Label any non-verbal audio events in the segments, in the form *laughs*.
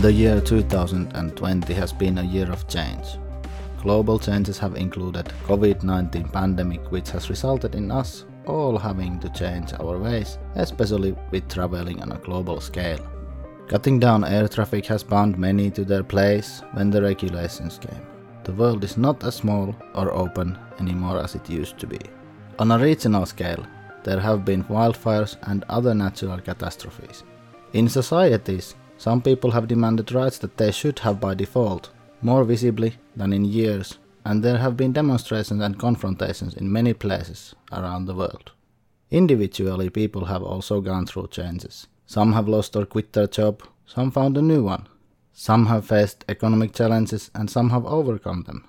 The year 2020 has been a year of change. Global changes have included COVID-19 pandemic which has resulted in us all having to change our ways, especially with traveling on a global scale. Cutting down air traffic has bound many to their place when the regulations came. The world is not as small or open anymore as it used to be. On a regional scale, there have been wildfires and other natural catastrophes. In societies, some people have demanded rights that they should have by default, more visibly than in years, and there have been demonstrations and confrontations in many places around the world. Individually, people have also gone through changes. Some have lost or quit their job, some found a new one. Some have faced economic challenges and some have overcome them.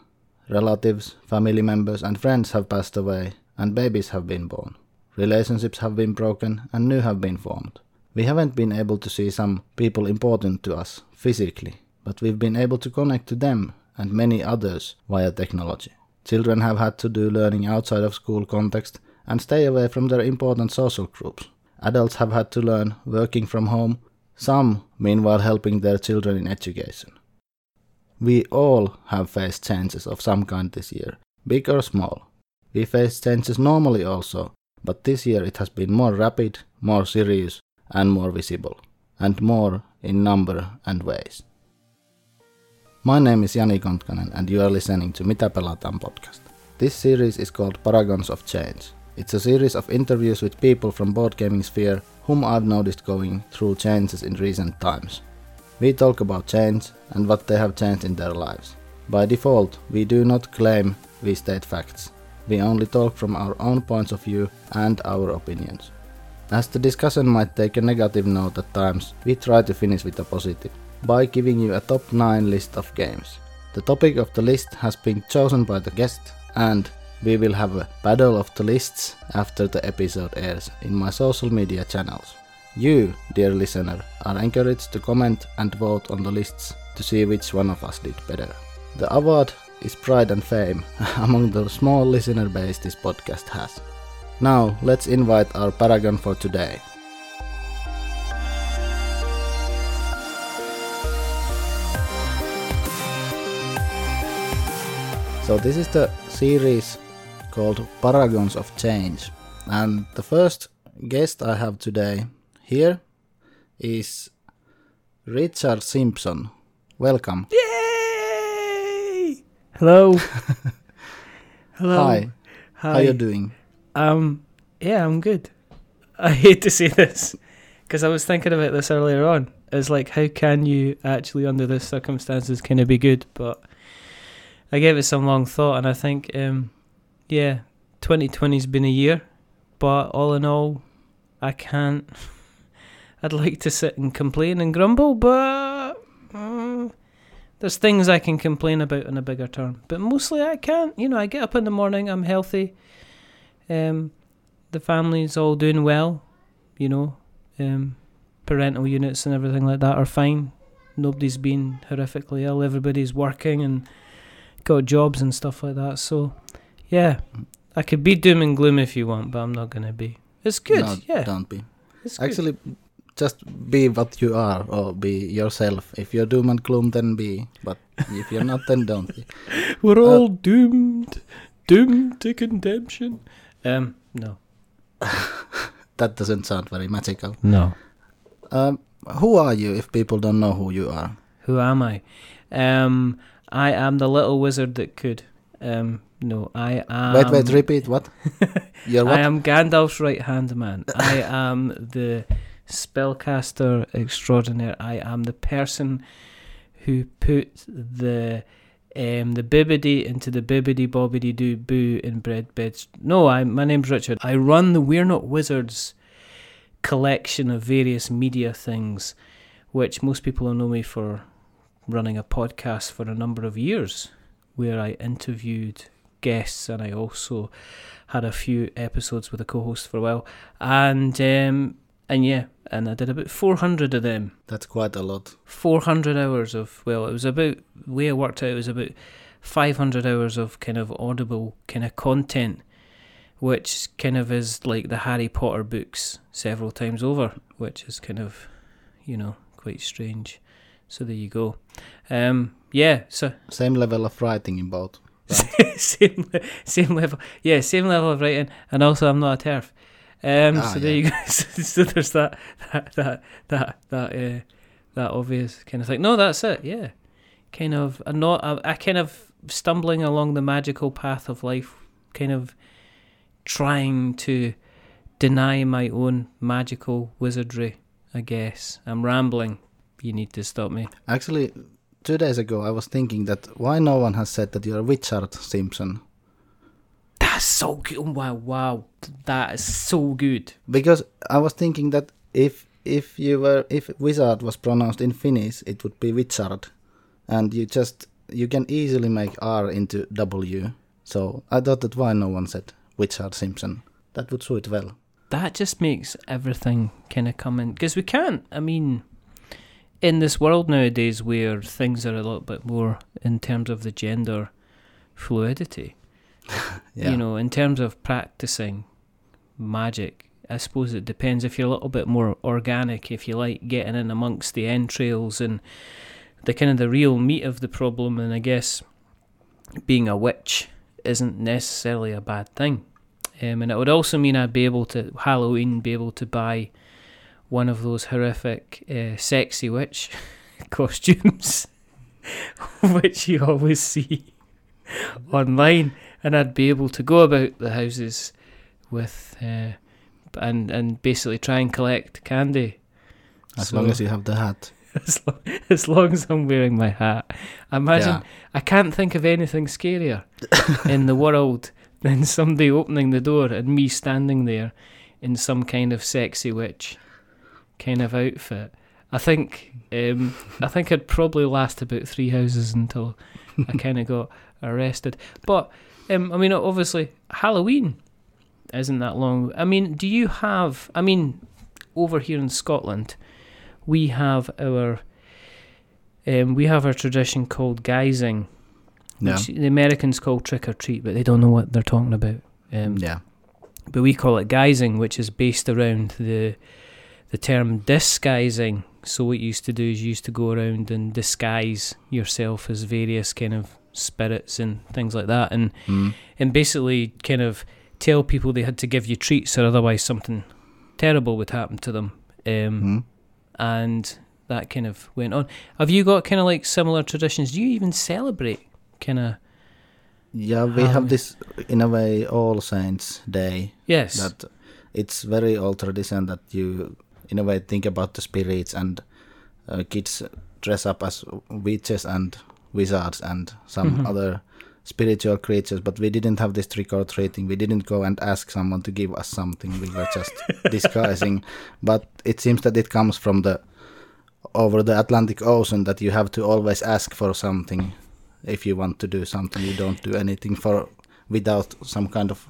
Relatives, family members, and friends have passed away, and babies have been born. Relationships have been broken and new have been formed. We haven't been able to see some people important to us physically, but we've been able to connect to them and many others via technology. Children have had to do learning outside of school context and stay away from their important social groups. Adults have had to learn working from home, some meanwhile helping their children in education. We all have faced changes of some kind this year, big or small. We face changes normally also, but this year it has been more rapid, more serious, and more visible, and more in number and ways. My name is Jani Kontkanen, and you are listening to Mitä pelataan podcast. This series is called Paragons of Change. It's a series of interviews with people from board gaming sphere whom I've noticed going through changes in recent times. We talk about change and what they have changed in their lives. By default, we do not claim we state facts. We only talk from our own points of view and our opinions. As the discussion might take a negative note at times, we try to finish with a positive by giving you a top 9 list of games. The topic of the list has been chosen by the guest and we will have a battle of the lists after the episode airs in my social media channels. You, dear listener, are encouraged to comment and vote on the lists to see which one of us did better. The award is pride and fame *laughs* among the small listener base this podcast has. Now, let's invite our paragon for today. So, this is the series called Paragons of Change. And the first guest I have today here is Richard Simpson. Welcome. Yay! Hello. *laughs* Hello. Hi. Hi. How are you doing? Um. Yeah, I'm good. *laughs* I hate to say this because I was thinking about this earlier on. It's like, how can you actually, under the circumstances, kind of be good? But I gave it some long thought, and I think, um, yeah, 2020's been a year, but all in all, I can't. *laughs* I'd like to sit and complain and grumble, but uh, there's things I can complain about in a bigger term. But mostly I can't. You know, I get up in the morning, I'm healthy. Um, the family's all doing well. You know, um, parental units and everything like that are fine. Nobody's been horrifically ill. Everybody's working and got jobs and stuff like that. So, yeah, I could be doom and gloom if you want, but I'm not gonna be. It's good. No, yeah, Don't be. it's good. Actually, just be what you are or be yourself. If you're doom and gloom, then be. But if you're not, then don't be. *laughs* We're Uh, all doomed, doomed to condemnation. Um, no, *laughs* That doesn't sound very magical. no. Um, who are you if people don't know who you are? Who am I? Um, I am the little wizard that could. Um, no, I am. wait, wait, repeat what? *laughs* You're what? I am Gandalf's right hand man. I *laughs* am the spellcaster extraordinaire. I am the person who put the um the bibbidi into the bibbidi bobbidi doo boo in bread beds. No, I my name's Richard. I run the We're Not Wizards collection of various media things, which most people will know me for running a podcast for a number of years, where I interviewed guests and I also had a few episodes with a co-host for a while, and um, and yeah, and I did about four hundred of them. That's quite a lot. 400 hours of well it was about the way I worked out it was about 500 hours of kind of audible kind of content which kind of is like the Harry Potter books several times over which is kind of you know quite strange So there you go. Um, yeah. So Same level of writing in both. *laughs* same same level. Yeah, same level of writing, and also I'm not a TERF. Um, Ah, so there yeah. you go. *laughs* so, there's that that that that that uh, that obvious kind of thing. No, that's it. Yeah, kind of. I'm not. I, I kind of stumbling along the magical path of life, kind of trying to deny my own magical wizardry. I guess I'm rambling. You need to stop me. Actually, two days ago I was thinking that why no one has said that you're Witchard Simpson. That's so good. Oh, wow, wow. That is so good. Because I was thinking that if if you were if wizard was pronounced in Finnish, it would be Wizard, and you just you can easily make R into W. So I thought that why no one said Witchard Simpson. That would suit well. That just makes everything kind of come in. Because we can't, I mean, in this world nowadays where things are a little bit more in terms of the gender fluidity, *laughs* Yeah. you know, in terms of practicing magic, I suppose it depends if you're a little bit more organic, if you like getting in amongst the entrails and the kind of the real meat of the problem. And I guess being a witch isn't necessarily a bad thing. Um, and it would also mean I'd be able to Halloween be able to buy one of those horrific uh, sexy witch *laughs* costumes, *laughs* which you always see online, and I'd be able to go about the houses with uh, and and basically try and collect candy. as So- long as you have the hat. *laughs* as long, as long as I'm wearing my hat. Imagine Yeah. I can't think of anything scarier *laughs* in the world than somebody opening the door and me standing there in some kind of sexy witch kind of outfit. I think um, I think I'd probably last about three houses until I *laughs* kind of got arrested. But um, I mean, obviously Halloween isn't that long. I mean, do you have? I mean, over here in Scotland, we have our um, we have our tradition called guising, Yeah. which the Americans call trick or treat, but they don't know what they're talking about. Um, yeah. But we call it guising, which is based around the the term disguising. So what you used to do is you used to go around and disguise yourself as various kind of spirits and things like that, and Mm. and basically kind of tell people they had to give you treats or otherwise something terrible would happen to them. Um, Mm. and that kind of went on. Have you got kind of like similar traditions? Do you even celebrate kind of? Yeah, we Halloween. have this in a way All Saints Day. Yes. That it's very old tradition that you, in a way, think about the spirits and uh, kids dress up as witches and wizards and some Mhm. other spiritual creatures. But we didn't have this trick or treating. We didn't go and ask someone to give us something. We were just *laughs* disguising. But it seems that it comes from the over the Atlantic Ocean that you have to always ask for something if you want to do something. You don't do anything for without some kind of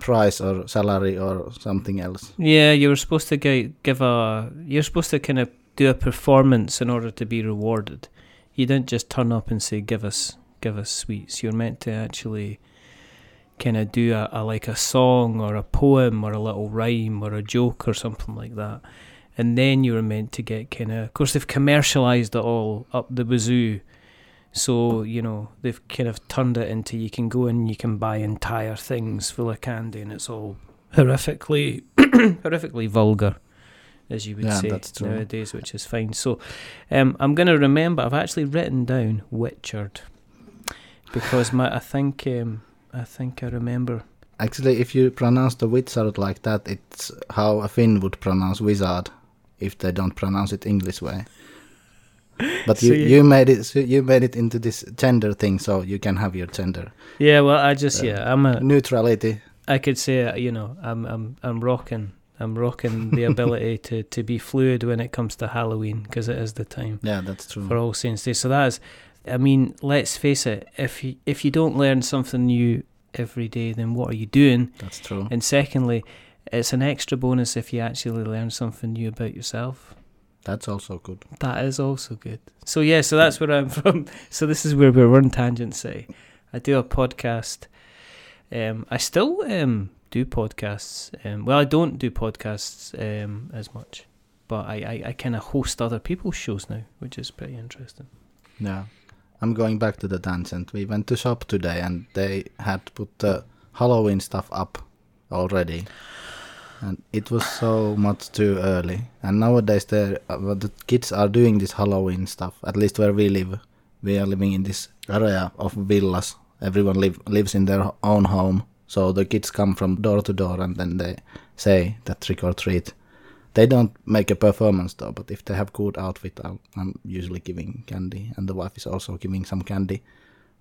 price or salary or something else. yeah, you were supposed to gi- give a. You're supposed to kind of do a performance in order to be rewarded. You didn't just turn up and say, "Give us, give us sweets." You're meant to actually kind of do a, a like a song or a poem or a little rhyme or a joke or something like that. And then you were meant to get kind of. Of course, they've commercialized it all up the wazoo. So, you know, they've kind of turned it into you can go and you can buy entire things full of candy and it's all horrifically *coughs* horrifically vulgar, as you would Yeah, say nowadays, which is fine. So um, I'm gonna remember I've actually written down Witchard because my I think um, I think I remember Actually, if you pronounce the wizard like that, it's how a Finn would pronounce wizard if they don't pronounce it English way. But *laughs* So you, you- you made it so you made it into this gender thing, so you can have your gender Yeah, well I just Uh, yeah, I'm a neutrality. I could say uh, you know I'm I'm I'm rocking I'm rocking the *laughs* ability to, to be fluid when it comes to Halloween because it is the time Yeah, that's true. for All Saints Day. So that is, I mean, let's face it. If you if you don't learn something new every day, then what are you doing? That's true. And secondly, it's an extra bonus if you actually learn something new about yourself. That's also good. That is also good. So yeah, so that's where I'm *laughs* from. So this is where we're on Tangent City. I do a podcast. Um, I still um do podcasts. Um, well, I don't do podcasts um as much but I, I, I kind of host other people's shows now, which is pretty interesting. Yeah. I'm going back to the tangent. We went to shop today and they had put the Halloween stuff up already. And it was so much too early. And nowadays the uh, the kids are doing this Halloween stuff. At least where we live, we are living in this area of villas. Everyone live, lives in their own home. So the kids come from door to door and then they say that trick or treat. They don't make a performance though, but if they have good outfit, I'm usually giving candy, and the wife is also giving some candy.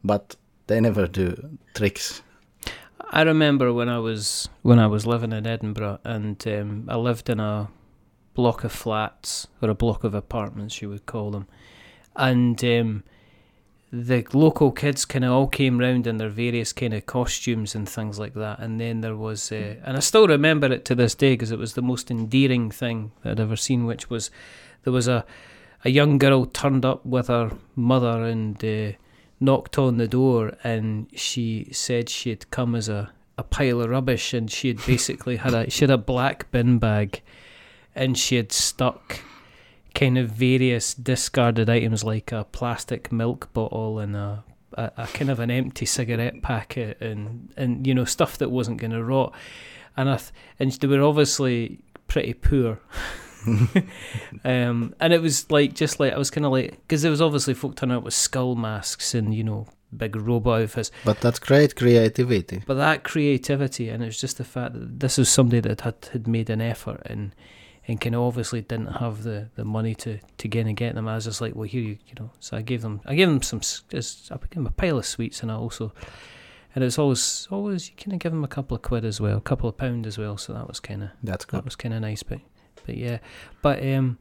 But they never do tricks. I remember when I was when I was living in Edinburgh, and um, I lived in a block of flats or a block of apartments, you would call them, and um, the local kids kind of all came round in their various kind of costumes and things like that. And then there was, uh, and I still remember it to this day because it was the most endearing thing that I'd ever seen, which was there was a a young girl turned up with her mother and uh, knocked on the door, and she said she had come as a a pile of rubbish, and she had basically had a she had a black bin bag, and she had stuck kind of various discarded items like a plastic milk bottle and a, a, a kind of an empty cigarette packet and, and you know stuff that wasn't going to rot and I th- and they were obviously pretty poor *laughs* *laughs* um, and it was like just like I was kind of like because there was obviously folk turning up with skull masks and you know big robot outfits. But that's great creativity. But that creativity and it was just the fact that this was somebody that had had made an effort and and kind of obviously didn't have the, the money to, to get and get them. I was just like, well, here you you know. So I gave them I gave them some just I gave them a pile of sweets and I also and it's always always you kind of give them a couple of quid as well, a couple of pound as well. So that was kind of that's good. That was kind of nice, but but yeah, but um.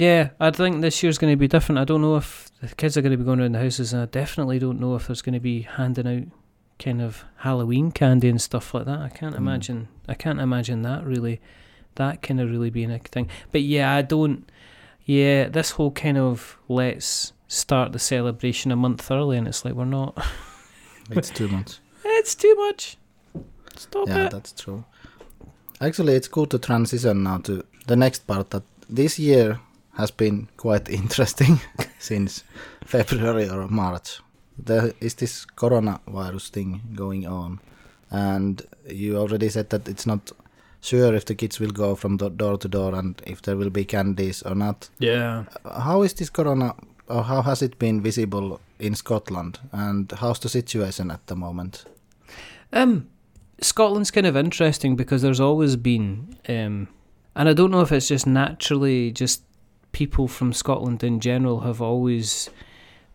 Yeah, I think this year's going to be different. I don't know if the kids are going to be going around the houses, and I definitely don't know if there's going to be handing out kind of Halloween candy and stuff like that. I can't mm. imagine. I can't imagine that really that kind of really being a thing. But yeah, I don't. Yeah, this whole kind of let's start the celebration a month early, and it's like we're not. *laughs* it's too much. It's too much. Stop yeah, it. that's true. Actually, it's good to transition now to the next part. That this year has been quite *laughs* interesting *laughs* since February or March. There is this coronavirus thing going on, and you already said that it's not sure if the kids will go from door to door and if there will be candies or not. Yeah. How is this corona, or how has it been visible in Scotland, and how's the situation at the moment? Um, Scotland's kind of interesting because there's always been, um, and I don't know if it's just naturally just people from Scotland in general have always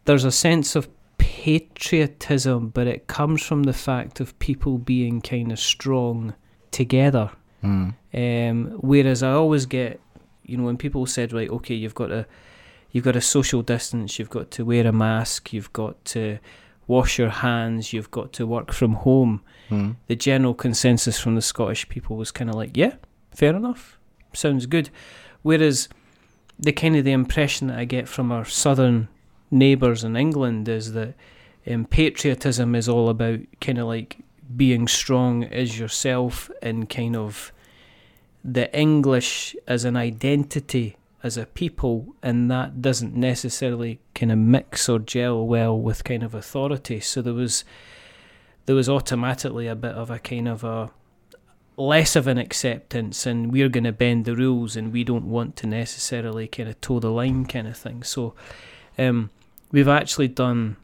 there's a sense of patriotism, but it comes from the fact of people being kind of strong together Mm. Um, whereas I always get, you know, when people said, right, okay, you've got to, you've got a social distance, you've got to wear a mask, you've got to wash your hands, you've got to work from home. Mm. The general consensus from the Scottish people was kind of like, yeah, fair enough, sounds good. Whereas the kind of the impression that I get from our southern neighbours in England is that um, patriotism is all about kind of like being strong as yourself and kind of the English as an identity as a people, and that doesn't necessarily kind of mix or gel well with kind of authority. So there was there was automatically a bit of a kind of a less of an acceptance, and we're going to bend the rules, and we don't want to necessarily kind of toe the line, kind of thing. So um, we've actually done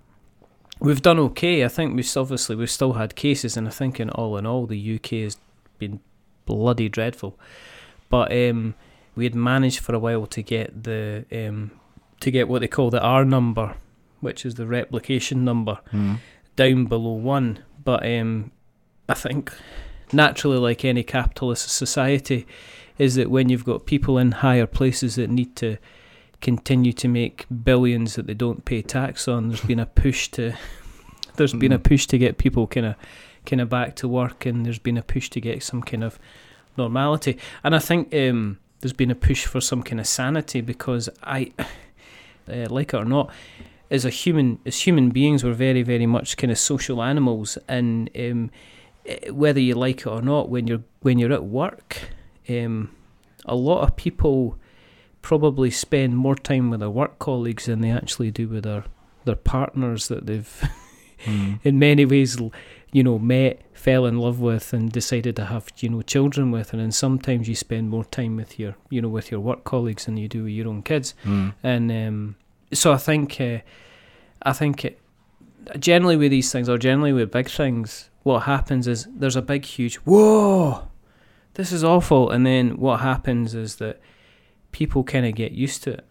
we've done okay. I think we've obviously we've still had cases, and I think in all in all, the UK has been bloody dreadful. But um, we had managed for a while to get the um, to get what they call the R number, which is the replication number, mm. down below one. But um, I think naturally, like any capitalist society, is that when you've got people in higher places that need to continue to make billions that they don't pay tax on. There's been a push to *laughs* there's mm. been a mm. push to get people kind of kind of back to work, and there's been a push to get some kind of normality. And I think um, there's been a push for some kind of sanity because I, uh, *sighs* like it or not, as a human, as human beings, we're very very much kind of social animals, and um, eh, whether you like it or not, when you're when you're at work, um, a lot of people probably spend more time with their work colleagues than they actually do with their their partners that they've *laughs* Mm. in many ways l- you know met fell in love with and decided to have you know children with and then sometimes you spend more time with your you know with your work colleagues than you do with your own kids Mm. and um, so I think uh, I think it, generally with these things or generally with big things, what happens is there's a big huge whoa, this is awful, and then what happens is that people kind of get used to it.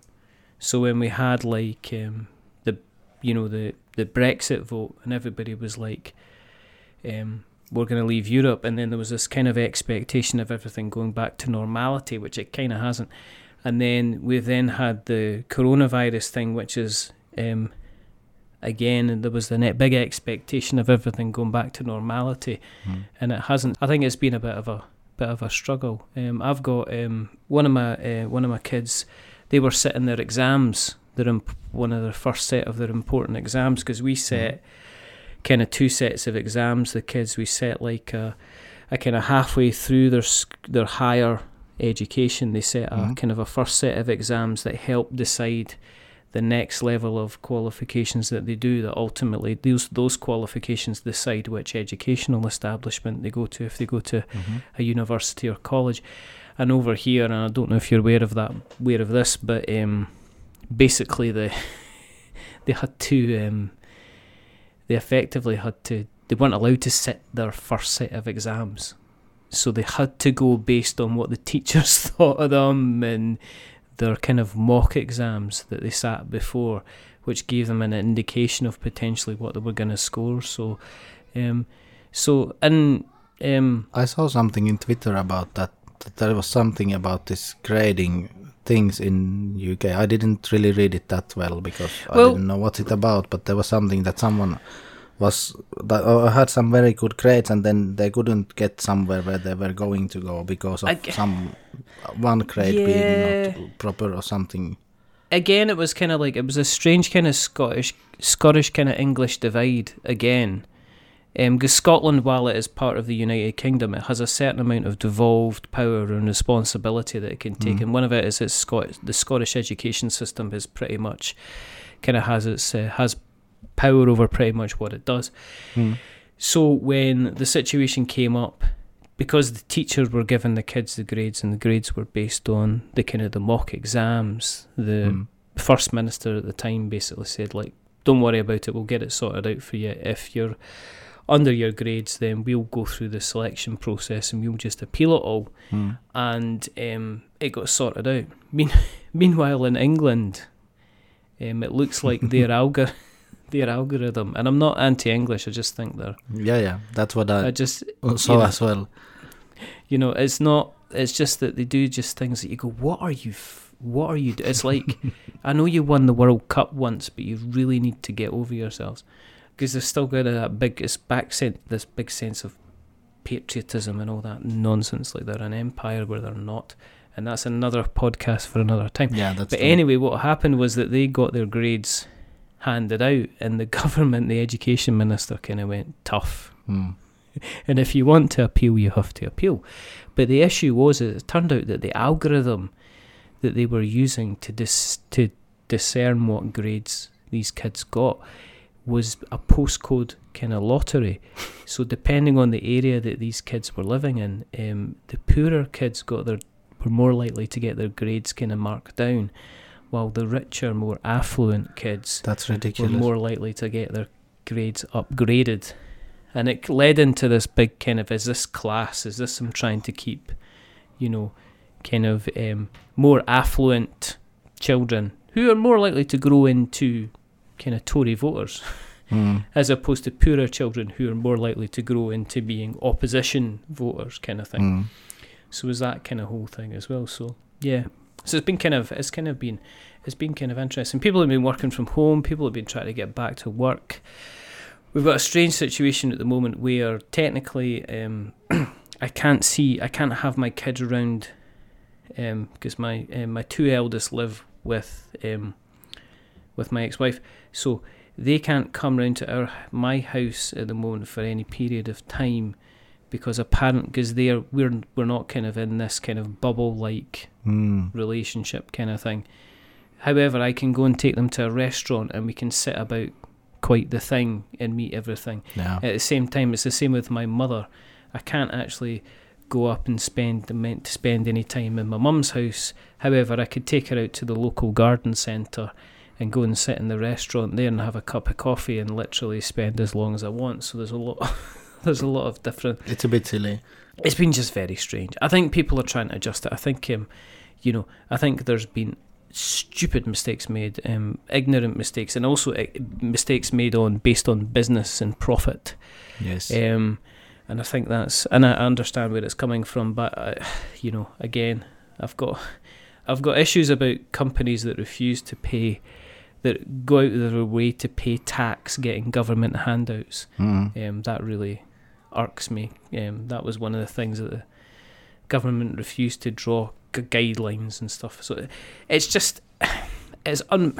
So when we had like um, the you know the the Brexit vote and everybody was like. Um, we're going to leave Europe, and then there was this kind of expectation of everything going back to normality, which it kind of hasn't and then we then had the coronavirus thing, which is um, again and there was the net big expectation of everything going back to normality, Mm. and it hasn't. I think it's been a bit of a bit of a struggle. Um, I've got um, one of my uh, one of my kids. They were sitting their exams. Their imp- one of their first set of their important exams because we set kind of two sets of exams. The kids we set like a, a kind of halfway through their their higher education. They set a Mhm. kind of a first set of exams that help decide the next level of qualifications that they do. That ultimately those those qualifications decide which educational establishment they go to if they go to Mhm. a university or college. And over here, and I don't know if you're aware of that, aware of this, but um, basically the *laughs* they had to, um, they effectively had to, they weren't allowed to sit their first set of exams, so they had to go based on what the *laughs* teachers *laughs* thought of them and their kind of mock exams that they sat before, which gave them an indication of potentially what they were going to score. So, um, so and um, I saw something in Twitter about that, that there was something about this grading things in UK. I didn't really read it that well because Well- I didn't know what it about, but there was something that someone was that uh, had some very good grades and then they couldn't get somewhere where they were going to go because of I some one grade Yeah. being not proper or something. again, it was kind of like it was a strange kind of Scottish, Scottish kind of English divide again. Because Scotland, while it is part of the United Kingdom, it has a certain amount of devolved power and responsibility that it can take, Mhm. and one of it is its Scot- the Scottish education system is pretty much kind of has its uh, has power over pretty much what it does. So when the situation came up, because the teachers were giving the kids the grades, and the grades were based on the kind of the mock exams, the Mm. first minister at the time basically said like, "Don't worry about it. We'll get it sorted out for you. If you're under your grades, then we'll go through the selection process and we'll just appeal it all." Mm. And um, it got sorted out. Mean- *laughs* meanwhile, in England, um, it looks like *laughs* their algor- their algorithm, and I'm not anti-English. I just think they're. Yeah, yeah, that's what I, I just oh, saw know, as well. you know, it's not. It's just that they do just things that you go, "What are you? F- what are you?" Do-? It's like, *laughs* I know you won the World Cup once, but you really need to get over yourselves because they've still got that big, it's back sen- this big sense of patriotism and all that nonsense. Like they're an empire where they're not, and that's another podcast for another time. Yeah, that's But true. anyway, what happened was that they got their grades handed out, and the *laughs* government, the education minister, kind of went tough. Mm. *laughs* And if you want to appeal, you have to appeal. But the issue was, it turned out that the algorithm that they were using to dis- to discern what grades these kids got was a postcode kind of lottery. *laughs* so depending on the area that these kids were living in, um, the poorer kids got their were more likely to get their grades kind of marked down, while the richer, more affluent kids That's were more likely to get their grades upgraded. And it led into this big kind of is this class? Is this I'm trying to keep, you know, kind of um, more affluent children who are more likely to grow into kind of Tory voters *laughs* Mm. as opposed to poorer children who are more likely to grow into being opposition voters kind of thing. Mm. So it was that kind of whole thing as well. So yeah, so it's been kind of it's kind of been it's been kind of interesting. People have been working from home. People have been trying to get back to work. We've got a strange situation at the moment where technically um, *clears throat* I can't see I can't have my kids around because my um, my two eldest live with um, with my ex-wife, so they can't come round to our my house at the moment for any period of time because apparent because they're we're we're not kind of in this kind of bubble like Mm. relationship kind of thing. However, I can go and take them to a restaurant and we can sit about quite the thing and meet everything. Yeah. At the same time, it's the same with my mother. I can't actually go up and spend meant to spend any time in my mum's house. However, I could take her out to the local garden centre and go and sit in the restaurant there and have a cup of coffee and literally spend as long as I want. So there's a lot. *laughs* there's a lot of different It's a bit silly. it's been just very strange. I think people are trying to adjust it. I think, um, you know, I think there's been stupid mistakes made, um, ignorant mistakes, and also uh, mistakes made on based on business and profit. Yes. Um, and I think that's, and I understand where it's coming from, but uh, you know, again, I've got, I've got issues about companies that refuse to pay, that go out of their way to pay tax, getting government handouts. Mm. Um, that really irks me. Um, that was one of the things that the government refused to draw gu- guidelines and stuff. So it's just *sighs* it's un.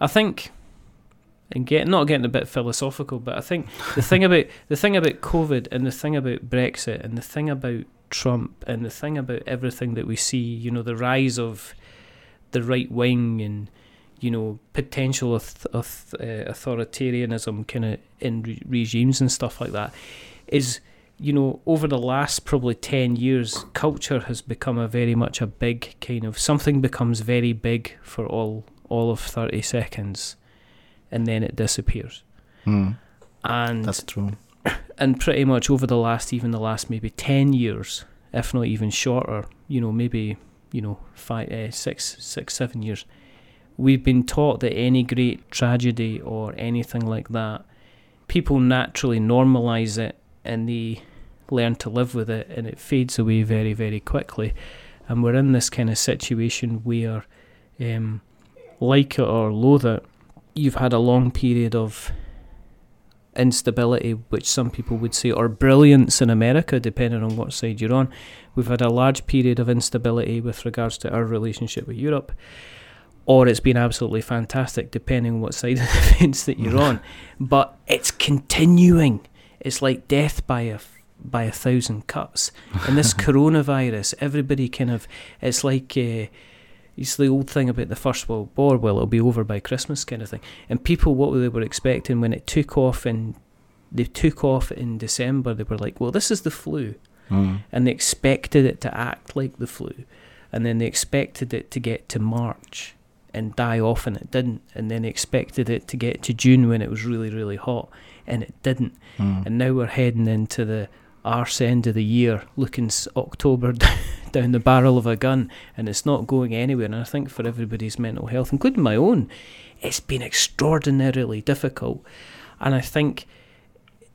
I think, and get not getting a bit philosophical, but I think the thing *laughs* about the thing about COVID and the thing about Brexit and the thing about Trump and the thing about everything that we see, you know, the rise of the right wing and you know potential of, auth- uh, authoritarianism kind of in re- regimes and stuff like that is you know over the last probably 10 years culture has become a very much a big kind of something becomes very big for all all of 30 seconds and then it disappears Mm. and That's true. *coughs* and pretty much over the last even the last maybe 10 years if not even shorter you know maybe you know five uh, six six seven years we've been taught that any great tragedy or anything like that people naturally normalize it and they learn to live with it and it fades away very very quickly and we're in this kind of situation where um, like it or loathe it you've had a long period of instability, which some people would say, or brilliance in America, depending on what side you're on. We've had a large period of instability with regards to our relationship with Europe, or it's been absolutely fantastic, depending on what side *laughs* of the fence that you're on. *laughs* But it's continuing. It's like death by a by a thousand cuts. And this *laughs* coronavirus, everybody kind of, it's like. Uh, it's the old thing about the First World War. Well, it'll be over by Christmas, kind of thing. And people, what they were expecting when it took off in, they took off in December. They were like, "Well, this is the flu," Mm. and they expected it to act like the flu, and then they expected it to get to March and die off, and it didn't. And then expected it to get to June when it was really, really hot, and it didn't. Mm. And now we're heading into the arse end of the year, looking s- October *laughs* down the barrel of a gun, and it's not going anywhere. And I think for everybody's mental health, including my own, it's been extraordinarily difficult. And I think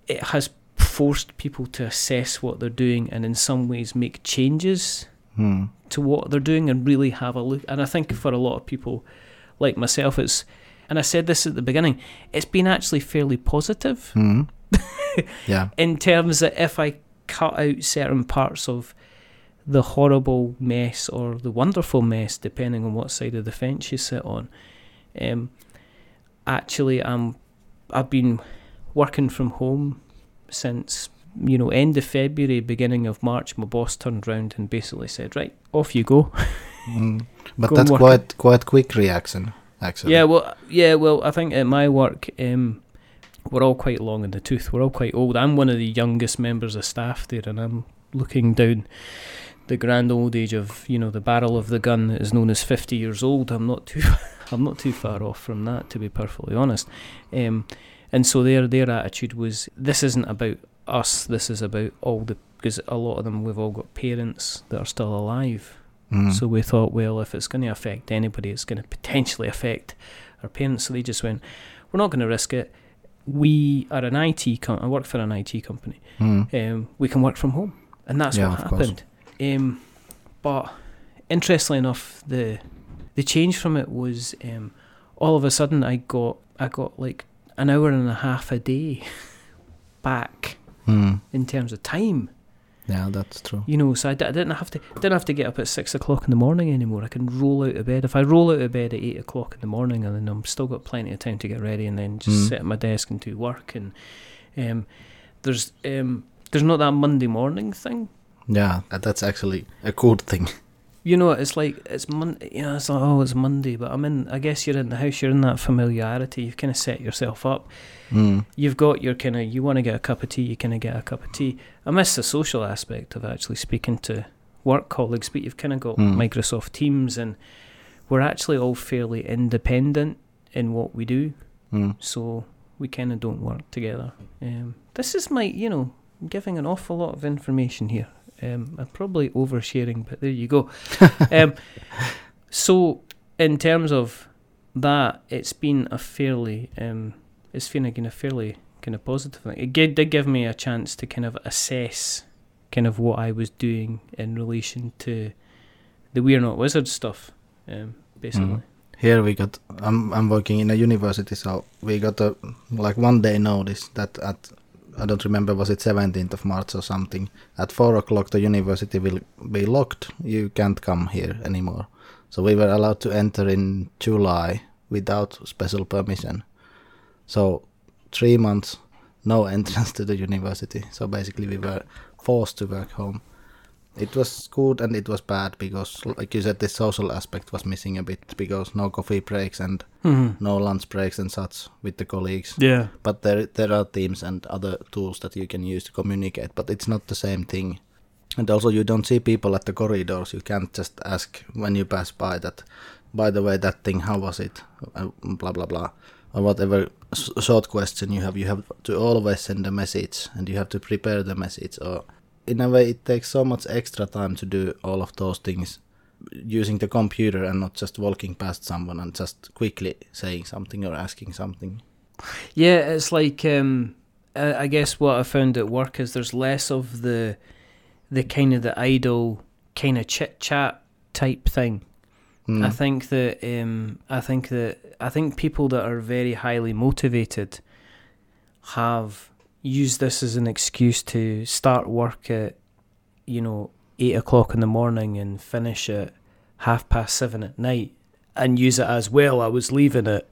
it has forced people to assess what they're doing and in some ways make changes Mm. to what they're doing and really have a look. And I think for a lot of people like myself, it's, and I said this at the beginning, it's been actually fairly positive Mm. *laughs* yeah. in terms that if I cut out certain parts of the horrible mess or the wonderful mess, depending on what side of the fence you sit on, um, actually, I'm I've been working from home since you know end of February, beginning of March. My boss turned round and basically said, "Right, off you go." Mm. *laughs* But Go that's quite quite quick reaction, actually. Yeah, well, yeah, well, I think at my work, um, we're all quite long in the tooth. We're all quite old. I'm one of the youngest members of staff there, and I'm looking down the grand old age of you know the barrel of the gun that is known as 50 years old. I'm not too, *laughs* I'm not too far off from that, to be perfectly honest. Um, and so their their attitude was, this isn't about us. This is about all the because a lot of them we've all got parents that are still alive. Mm. So we thought, well, if it's going to affect anybody, it's going to potentially affect our parents. So they just went, we're not going to risk it. We are an IT. company. I work for an IT company. Mm. Um, we can work from home, and that's Yeah, what happened. Um, but interestingly enough, the the change from it was um, all of a sudden I got I got like an hour and a half a day *laughs* back Mm. in terms of time. Yeah, that's true. You know, so I, d- I didn't have to didn't have to get up at six o'clock in the morning anymore. I can roll out of bed. If I roll out of bed at eight o'clock in the morning, and then I'm still got plenty of time to get ready, and then just Mm. sit at my desk and do work. And um, there's um, there's not that Monday morning thing. Yeah, that's actually a good thing. *laughs* You know, it's like it's Monday. You know, it's like oh, it's Monday, but I'm in. I guess you're in the house. You're in that familiarity. You've kind of set yourself up. Mm. You've got your kind of. You want to get a cup of tea. You kind of get a cup of tea. I miss the social aspect of actually speaking to work colleagues, but you've kind of got Mm. Microsoft Teams, and we're actually all fairly independent in what we do. Mm. so we kind of don't work together. Um, this is my, you know, I'm giving an awful lot of information here. Um, I'm probably oversharing, but there you go. *laughs* um, so, in terms of that, it's been a fairly, um, it's been again a fairly kind of positive thing. It gi- did give me a chance to kind of assess kind of what I was doing in relation to the We're Not Wizards stuff, um, basically. Mhm. Here we got. I'm I'm working in a university, so we got a like one day notice that at I don't remember was it 17th of March or something. At four o'clock, the university will be locked. You can't come here anymore. So we were allowed to enter in July without special permission. So three months, no *laughs* entrance to the university. So basically, we were forced to work home. It was good and it was bad because, like you said, the social aspect was missing a bit because no coffee breaks and Mhm. no lunch breaks and such with the colleagues. Yeah. But there there are Teams and other tools that you can use to communicate, but it's not the same thing. And also, you don't see people at the corridors. You can't just ask when you pass by that. By the way, that thing, how was it? Uh, blah blah blah, or whatever short question you have. You have to always send a message, and you have to prepare the message. Or in a way, it takes so much extra time to do all of those things using the computer and not just walking past someone and just quickly saying something or asking something. Yeah, it's like um, I, guess what I found at work is there's less of the the kind of the idle kind of chit chat type thing. Mm. I think that um, I think that I think people that are very highly motivated have used this as an excuse to start work at you know eight o'clock in the morning and finish at half past seven at night, and use it as well. I was leaving it.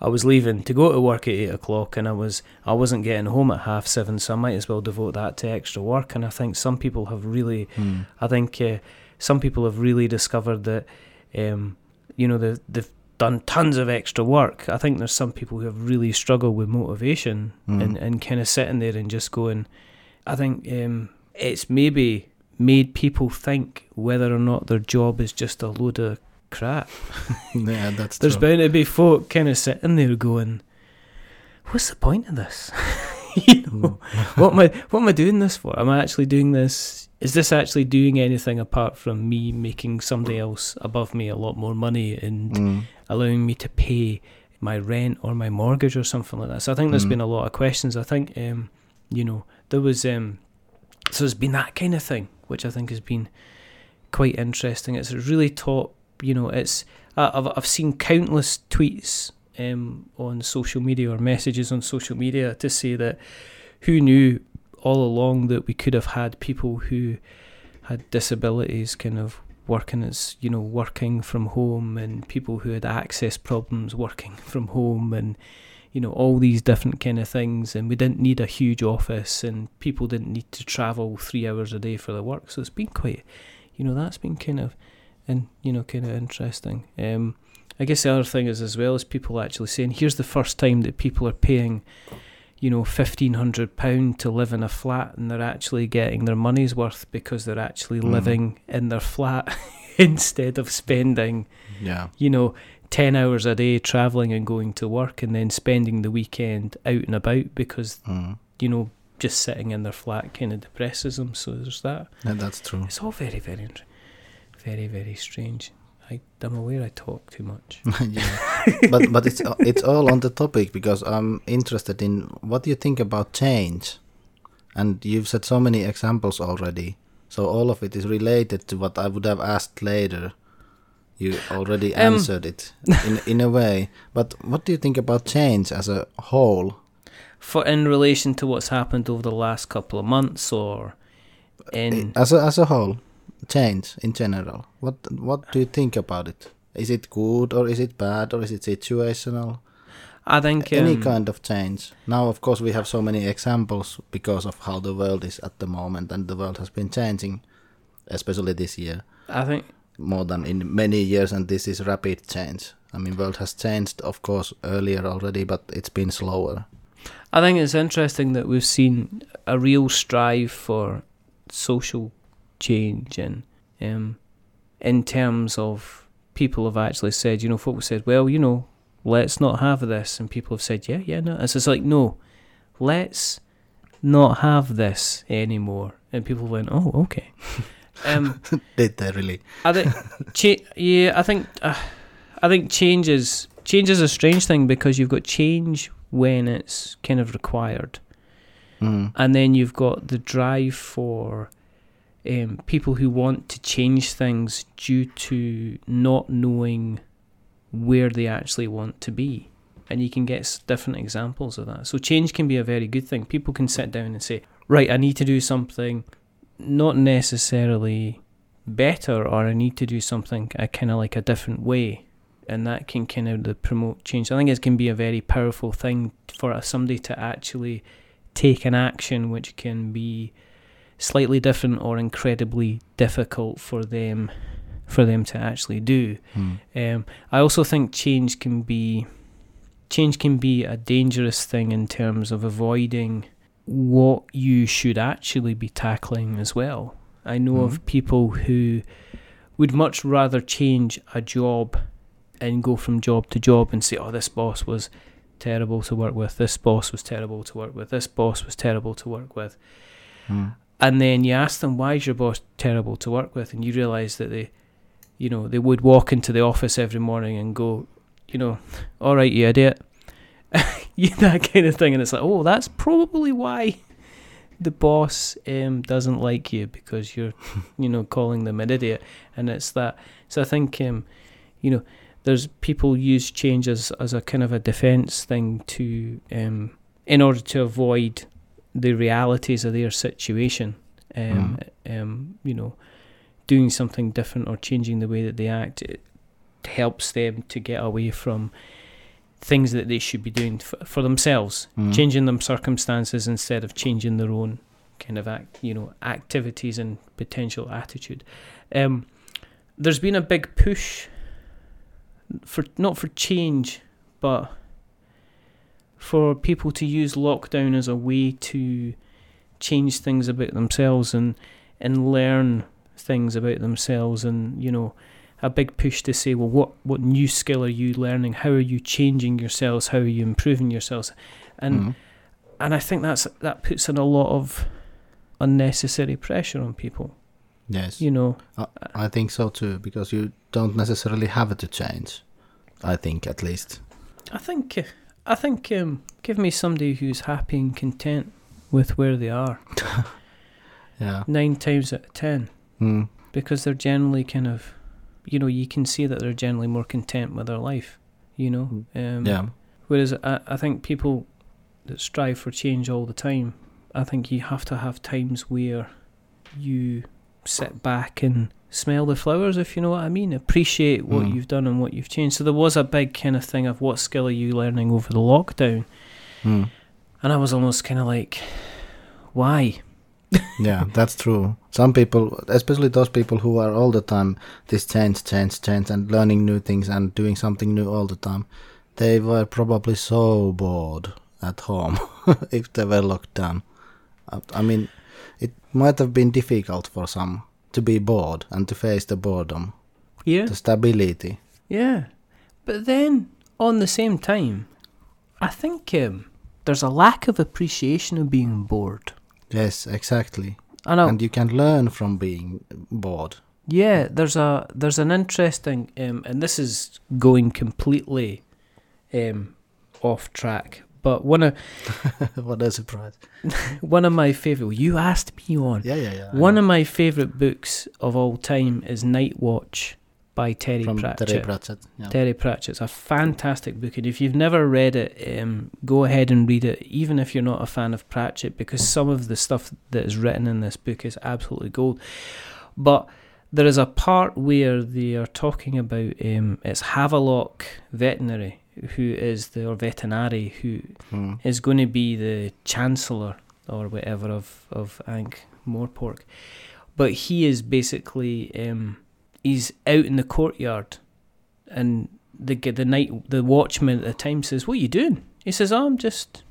I was leaving to go to work at eight o'clock, and I was I wasn't getting home at half seven, so I might as well devote that to extra work. And I think some people have really Mm. I think uh, some people have really discovered that, um, you know, they've, they've done tons of extra work. I think there's some people who have really struggled with motivation Mm. and, and kind of sitting there and just going. I think um, it's maybe made people think whether or not their job is just a load of crap. *laughs* yeah, that's There's true. bound to be folk kind of sitting there going, "What's the point of this? *laughs* you know, what am I what am I doing this for? Am I actually doing this? Is this actually doing anything apart from me making somebody else above me a lot more money and Mm. Allowing me to pay my rent or my mortgage or something like that? So I think there's Mm. been a lot of questions. I think um, you know there was um, so there's been that kind of thing, which I think has been quite interesting. It's really taught you know it's I've I've seen countless tweets um, on social media or messages on social media to say that who knew all along that we could have had people who had disabilities kind of working as you know working from home and people who had access problems working from home and you know all these different kind of things. And we didn't need a huge office and people didn't need to travel 3 hours a day for their work. So it's been quite you know that's been kind of and you know kind of interesting. Um I guess the other thing is as well as people actually saying here's the first time that people are paying you know fifteen hundred pound to live in a flat and they're actually getting their money's worth because they're actually Mhm. living in their flat *laughs* instead of spending Yeah. you know 10 hours a day traveling and going to work and then spending the weekend out and about because Mm. you know just sitting in their flat kind of depresses them so there's that yeah, that's true. it's all very very very very strange I, I'm aware I talk too much *laughs* yeah. but but it's it's all on the topic because I'm interested in what do you think about change, and you've said so many examples already. So all of it is related to what I would have asked later. You already Um. answered it in in a way. But what do you think about change as a whole? for in relation to what's happened over the last couple of months or in As a as a whole, change in general. What what do you think about it? Is it good or is it bad or is it situational? I think any um, kind of change. Now, of course, we have so many examples because of how the world is at the moment, and the world has been changing, especially this year, I think more than in many years, and this is rapid change. I mean, world has changed, of course, earlier already, but it's been slower. I think it's interesting that we've seen a real strive for social change and um, in terms of people have actually said, you know, folk have said, well, you know, let's not have this, and people have said, yeah, yeah, no. It's just like, no, let's not have this anymore, and people went, oh, okay. *laughs* Um, Did they really? I think, cha- yeah, I think, uh, I think change is change is a strange thing because you've got change when it's kind of required, Mm. and then you've got the drive for um, people who want to change things due to not knowing where they actually want to be. And you can get different examples of that. So change can be a very good thing. People can sit down and say, right, I need to do something not necessarily better, or I need to do something a kind of like a different way. And that can kind of promote change. I think it can be a very powerful thing for somebody to actually take an action which can be slightly different or incredibly difficult for them for them to actually do. Mm. Um, I also think change can be change can be a dangerous thing in terms of avoiding what you should actually be tackling as well. I know Mhm. of people who would much rather change a job and go from job to job and say, "Oh, this boss was terrible to work with. This boss was terrible to work with. This boss was terrible to work with." Mm. And then you ask them why is your boss terrible to work with? And you realize that they you know they would walk into the office every morning and go you know all right you idiot. *laughs* That kind of thing. And it's like oh that's probably why the boss um, doesn't like you because you're *laughs* you know calling them an idiot. And it's that so i think um, you know there's people use change as, as a kind of a defense thing to um, in order to avoid the realities of their situation um, um, you know doing something different or changing the way that they act it helps them to get away from things that they should be doing f- for themselves Mm. changing them circumstances instead of changing their own kind of act, you know activities and potential attitude. Um, there's been a big push for not for change, but for people to use lockdown as a way to change things about themselves and and learn things about themselves and you know a big push to say well what what new skill are you learning how are you changing yourselves how are you improving yourselves and Mm. and I think that's that puts in a lot of unnecessary pressure on people. Yes. You know, I think so too, because you don't necessarily have to change. I think, at least. I think I think um, give me somebody who's happy and content with where they are *laughs* Yeah. nine times out of ten, Mm. because they're generally kind of, you know, you can see that they're generally more content with their life. You know, um, Yeah. Whereas I, I think people that strive for change all the time, I think you have to have times where you sit back and smell the flowers, if you know what I mean. Appreciate what Mm. you've done and what you've changed. So there was a big kind of thing of what skill are you learning over the lockdown, Mm. and I was almost kind of like, why? yeah, that's true. Some people, especially those people who are all the time this change, change, change, and learning new things and doing something new all the time, they were probably so bored at home *laughs* if they were locked down. I, I mean, it might have been difficult for some to be bored and to face the boredom, Yeah, the stability. yeah. But then on the same time, I think um, there's a lack of appreciation of being bored. Yes, exactly. I know. And you can learn from being bored. Yeah, there's a there's an interesting um, and this is going completely um, off track. But one of *laughs* what a surprise. *laughs* one of my favorite. Well, you asked me on. Yeah, yeah, yeah. One of my favorite books of all time is Night Watch by Terry from Pratchett. Terry Pratchett. Yeah. Terry Pratchett's a fantastic book, and if you've never read it, um, go ahead and read it, even if you're not a fan of Pratchett, because some of the stuff that is written in this book is absolutely gold. But there is a part where they are talking about um, it's Havelock Vetinari, who is the or Vetinari who Mm. is going to be the chancellor or whatever of of Ankh Morpork, but he is basically um, he's out in the courtyard, and the the night the watchman at the time says, "What are you doing?" He says, "Oh, I'm just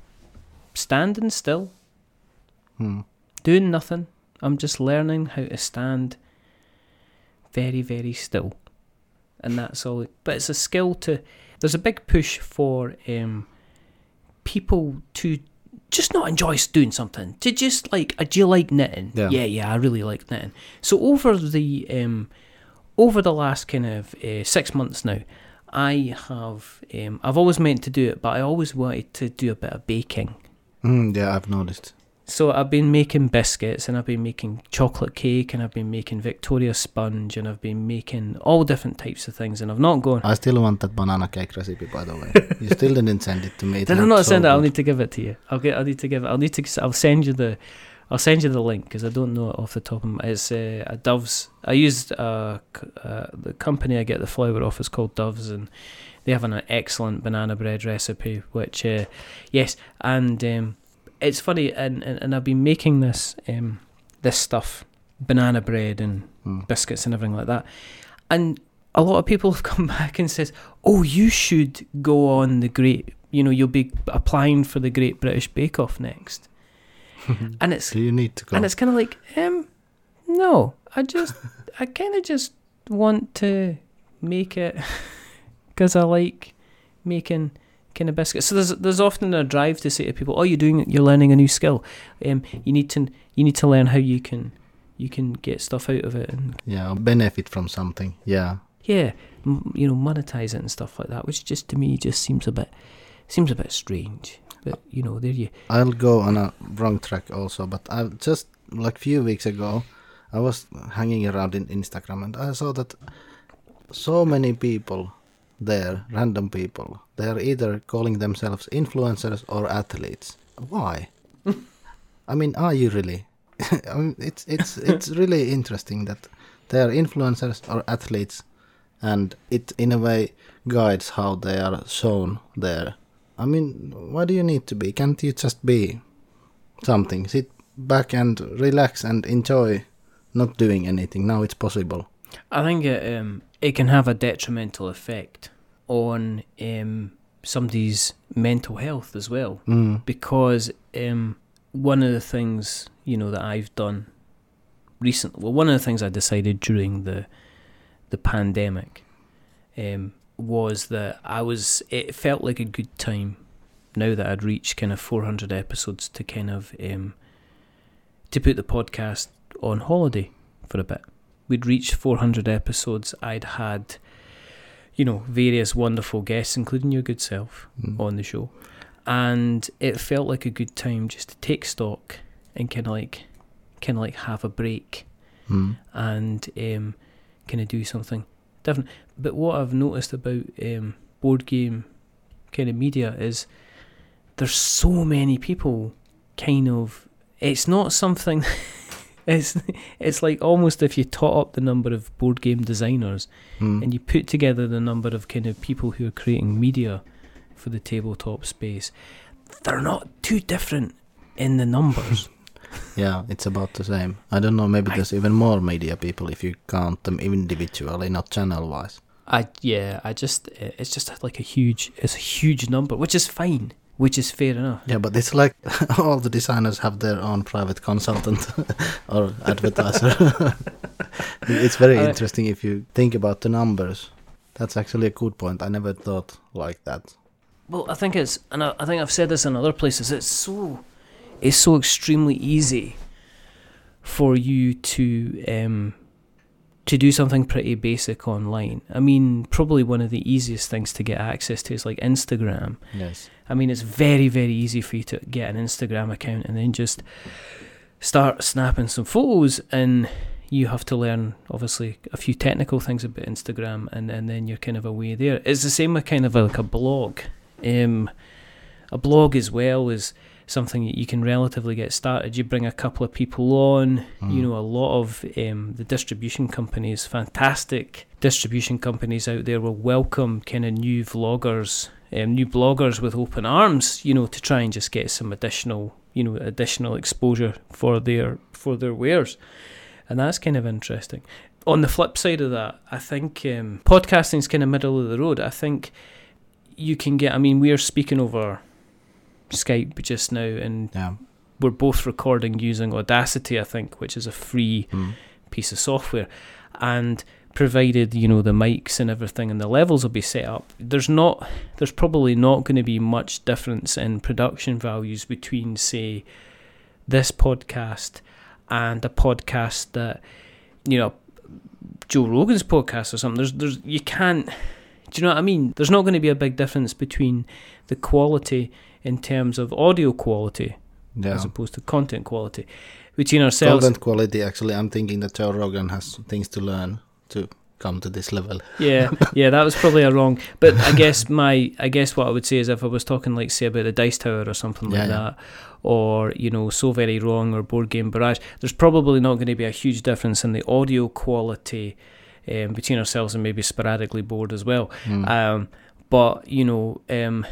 standing still, Mm. doing nothing. I'm just learning how to stand very very still." And that's all. But it's a skill to. There's a big push for um, people to just not enjoy doing something. To just like, uh, do you like knitting? Yeah. yeah, yeah, I really like knitting. So over the um, over the last kind of uh, six months now, I have um, I've always meant to do it, but I always wanted to do a bit of baking. Mm, yeah, I've noticed. So I've been making biscuits and I've been making chocolate cake and I've been making Victoria sponge and I've been making all different types of things and I've not gone. I still want that banana cake recipe, by the way. you still didn't send it to me. *laughs* It Did I not so send it? I'll need to give it to you. I'll get. I'll need to give it. I'll need to. I'll send you the. I'll send you the link because I don't know it off the top of my. It's uh, a Dove's. I used uh, uh, the company I get the flour off is called Dove's and they have an excellent banana bread recipe. Which uh, yes, and um, it's funny and, and and I've been making this um this stuff, banana bread and Mm. biscuits and everything like that. And a lot of people *laughs* have come back and says, "Oh, you should go on the great. You know, you'll be applying for the Great British Bake Off next." *laughs* And it's Do you need to go? and it's kind of like, um, no, I just, *laughs* I kind of just want to make it because I like making kind of biscuit. So there's there's often a drive to say to people, "Oh, you're doing, you're learning a new skill. Um, you need to you need to learn how you can you can get stuff out of it and yeah, benefit from something. Yeah. yeah, m- you know, monetize it and stuff like that. Which just to me just seems a bit seems a bit strange. But you know, there you I'll go on a wrong track also, but I just like few weeks ago, I was hanging around in Instagram and I saw that so many people there, random people, they are either calling themselves influencers or athletes. Why? *laughs* I mean, are you really? *laughs* I mean, it's it's *laughs* it's really interesting that they are influencers or athletes, and it in a way guides how they are shown there. I mean, why do you need to be? Can't you just be something? Sit back and relax and enjoy not doing anything. Now it's possible. I think it um it can have a detrimental effect on um somebody's mental health as well. Mm. because um one of the things you know that I've done recently well one of the things I decided during the the pandemic um was that I was it felt like a good time now that I'd reached kind of 400 episodes to kind of um to put the podcast on holiday for a bit. We'd reached 400 episodes. I'd had you know various wonderful guests including your good self Mm. on the show, and it felt like a good time just to take stock and kind of like, kind of like have a break Mm. and um, kind of do something different. But what I've noticed about um, board game kind of media is there's so many people kind of. It's not something. *laughs* it's it's like almost if you tot up the number of board game designers Mm. and you put together the number of kind of people who are creating media for the tabletop space, they're not too different in the numbers. *laughs* *laughs* Yeah, it's about the same. I don't know. Maybe I- there's even more media people if you count them individually, not channel wise. I yeah, I just it's just like a huge it's a huge number, which is fine, which is fair enough. Yeah, but it's like *laughs* all the designers have their own private consultant *laughs* or advertiser. *laughs* it's very I- interesting if you think about the numbers. That's actually a good point. I never thought like that. Well, I think it's and I, I think I've said this in other places. It's so it's so extremely easy for you to um to do something pretty basic online. I mean, probably one of the easiest things to get access to is like Instagram. Yes. I mean, it's very, very easy for you to get an Instagram account and then just start snapping some photos. And you have to learn, obviously, a few technical things about Instagram, and, and then you're kind of away there. It's the same with kind of like a blog. Um, a blog as well is something that you can relatively get started. You bring a couple of people on. You Mm. know, a lot of um, the distribution companies, fantastic distribution companies out there, will welcome kind of new vloggers um, new bloggers with open arms, you know, to try and just get some additional, you know, additional exposure for their for their wares, and that's kind of interesting. On the flip side of that, I think um, podcasting's kind of middle of the road. I think you can get. I mean, we are speaking over Skype just now, and Yeah. we're both recording using Audacity, I think, which is a free Mm. piece of software, and provided you know the mics and everything and the levels will be set up there's not there's probably not going to be much difference in production values between say this podcast and a podcast that you know Joe Rogan's podcast or something there's there's you can't do you know what I mean there's not going to be a big difference between the quality in terms of audio quality Yeah. as opposed to content quality between ourselves Content quality, actually, I'm thinking that Joe Rogan has things to learn to come to this level. yeah *laughs* yeah that was probably a wrong but i guess my i guess what i would say is if i was talking like say about the dice tower or something like Yeah, yeah. that or you know so very wrong or board game barrage there's probably not going to be a huge difference in the audio quality um, between ourselves and maybe sporadically Board as well Mm. um, but you know um,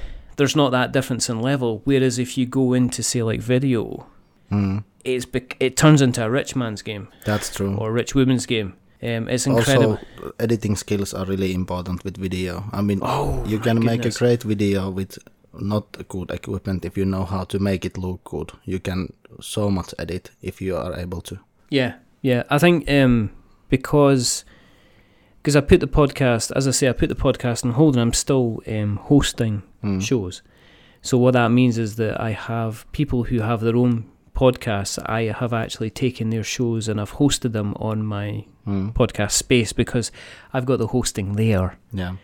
there's not that difference in level whereas if you go into say like video Mm. it's bec- it turns into a rich man's game That's true. or a rich woman's game um, it's incredible Also, editing skills are really important with video. I mean, oh you can make goodness. a great video with not good equipment if you know how to make it look good. You can so much edit if you are able to. Yeah, yeah. I think um, because because I put the podcast, as I say, I put the podcast on hold, and I'm still um, hosting Mm. shows. So what that means is that I have people who have their own podcasts. I have actually taken their shows and I've hosted them on my Mm. podcast space because I've got the hosting there. Yeah.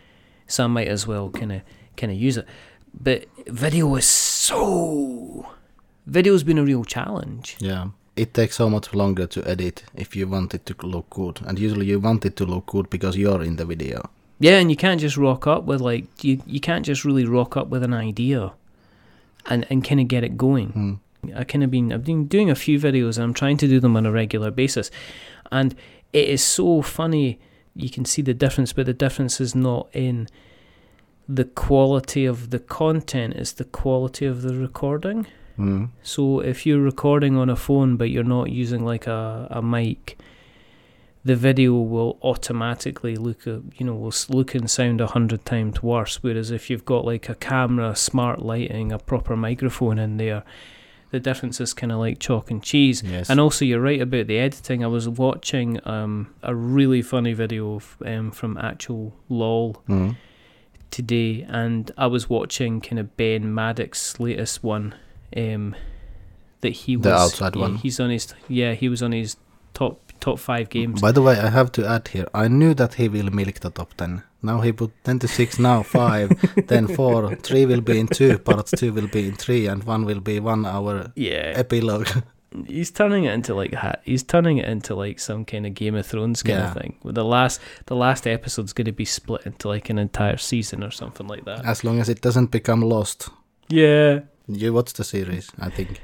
So I might as well kind of kind of use it. But video is so video's been a real challenge. Yeah. It takes so much longer to edit if you want it to look good. And usually you want it to look good because you're in the video. Yeah, and you can't just rock up with like you you can't just really rock up with an idea and and kind of get it going. Mm. I kind of been I've been doing a few videos and I'm trying to do them on a regular basis, and it is so funny. You can see the difference, but the difference is not in the quality of the content; it's the quality of the recording. Mm. So if you're recording on a phone but you're not using like a, a mic, the video will automatically look a, you know will s- look and sound a hundred times worse. Whereas if you've got like a camera, smart lighting, a proper microphone in there, the difference is kind of like chalk and cheese. Yes. And also, you're right about the editing. I was watching um, a really funny video f- um, from actual LOL Mm. today, and I was watching kind of Ben Maddox's latest one. Um, that he The was outside yeah, one. He's on his yeah. He was on his top top five games. By the way, I have to add here, I knew that he will milk the top 10. Now he put 10 to 6, now 5, *laughs* then 4, 3 will be in 2 parts, 2 will be in 3, and 1 will be 1 hour yeah, epilogue. *laughs* he's turning it into like ha- he's turning it into like some kind of Game of Thrones kind Yeah. of thing. With the last the last episode's going to be split into like an entire season or something like that. as long as it doesn't become lost. Yeah. You watch the series, I think.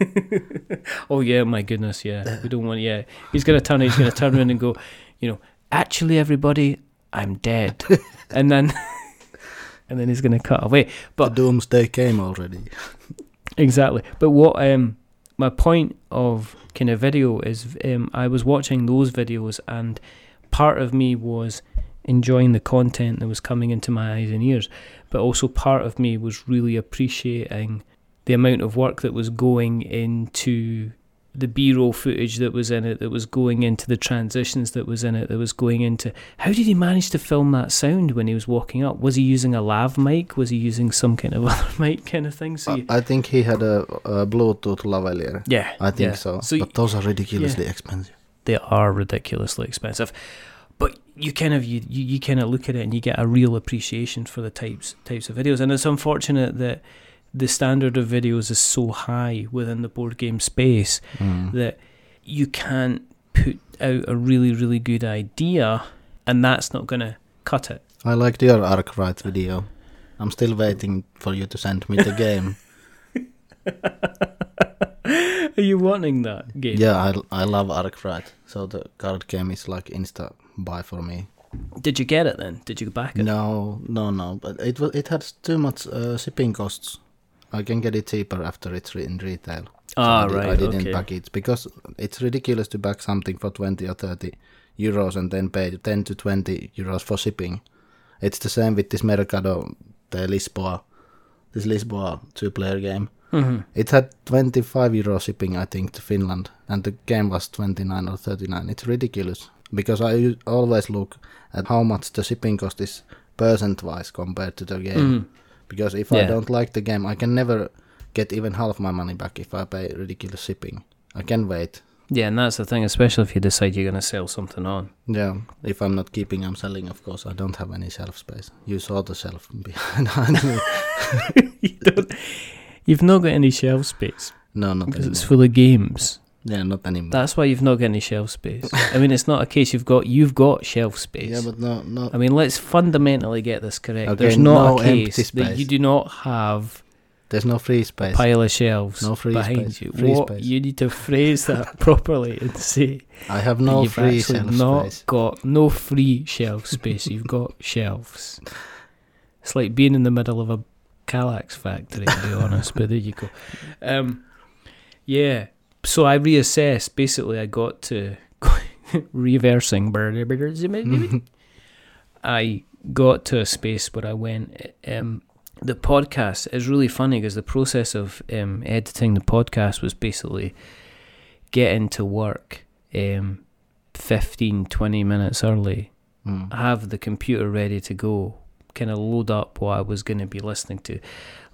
*laughs* Oh yeah, my goodness, yeah. We don't want yeah. He's gonna turn he's gonna turn around and go, you know, actually everybody, I'm dead. *laughs* and then and then he's gonna cut away. But the doomsday came already. exactly. But what um my point of kind of video is um I was watching those videos and part of me was enjoying the content that was coming into my eyes and ears, but also part of me was really appreciating the amount of work that was going into the B-roll footage that was in it, that was going into the transitions that was in it, that was going into how did he manage to film that sound when he was walking up? Was he using a lav mic? Was he using some kind of *laughs* other mic kind of thing? So I, you, I think he had a, a Bluetooth lavalier. yeah, I think yeah. so. So but those are ridiculously expensive. they are ridiculously expensive. But you kind of you, you, you kind of look at it and you get a real appreciation for the types types of videos. And it's unfortunate that the standard of videos is so high within the board game space Mm. that you can't put out a really really good idea, and that's not going to cut it. I liked your Arkwright video. I'm still waiting for you to send me the game. *laughs* Are you wanting that game? yeah, I, I love Arkwright. So the card game is like insta buy for me. Did you get it then? Did you go back it? No, no, no. But it was it has too much uh, shipping costs. I can get it cheaper after it's in retail. So Ah, I, Did, I didn't okay. back it because it's ridiculous to back something for twenty or thirty euros and then pay ten to twenty euros for shipping. It's the same with this Mercado de Lisboa, this Lisboa two-player game. Mhm. It had 25 euro shipping, I think, to Finland, and the game was 29 or 39. It's ridiculous because I always look at how much the shipping cost is percent-wise compared to the game. Mhm. Because if I don't like the game, I can never get even half my money back if I pay ridiculous shipping. I can wait. Yeah, and that's the thing, especially if you decide you're going to sell something on. Yeah, if I'm not keeping, I'm selling. Of course, I don't have any shelf space. You saw the shelf *laughs* behind me. *laughs* you don't, you've not got any shelf space No, not because it's full of games. Yeah, not anymore. That's why you've not got any shelf space. I mean, it's not a case you've got you've got shelf space. yeah, but no, no. I mean, let's fundamentally get this correct. Okay, There's not no a empty case that space. you do not have There's no free a space. pile of shelves No free behind space. you. Free what space. you need to phrase that *laughs* properly and say I have no you've free shelf not space. got no free shelf space. You've got *laughs* shelves. It's like being in the middle of a Kallax factory, to be honest. But there you go. Um, yeah. So I reassessed. Basically, I got to *laughs* reversing. *laughs* I got to a space where I went. Um, the podcast is really funny because the process of um, editing the podcast was basically getting to work um, 15, 20 minutes early, Mm. have the computer ready to go, kind of load up what I was going to be listening to,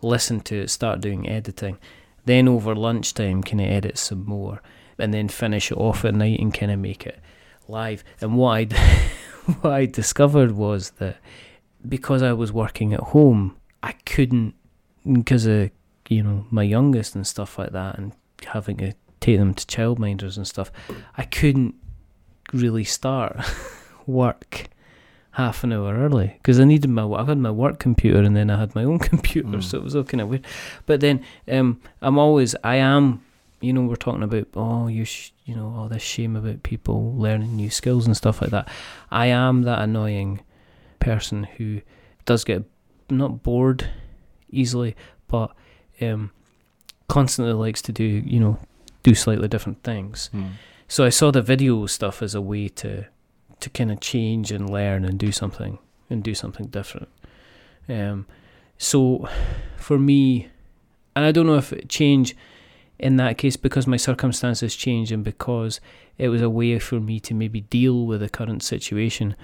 listen to it, start doing editing. Then over lunchtime, kind of edit some more, and then finish it off at night and kind of make it live. And what I *laughs* what I discovered was that because I was working at home, I couldn't because of you know my youngest and stuff like that, and having to take them to childminders and stuff. I couldn't really start *laughs* work half an hour early because I needed my I had my work computer and then I had my own *laughs* computer, Mm. so it was all kind of weird. But then um, I'm always I am you know we're talking about oh you sh- you know all this shame about people learning new skills and stuff like that. I am that annoying person who does get not bored easily, but um, constantly likes to do you know do slightly different things. Mm. So I saw the video stuff as a way to to kind of change and learn and do something and do something different. Um, so for me, and I don't know if it change in that case because my circumstances changed and because it was a way for me to maybe deal with the current situation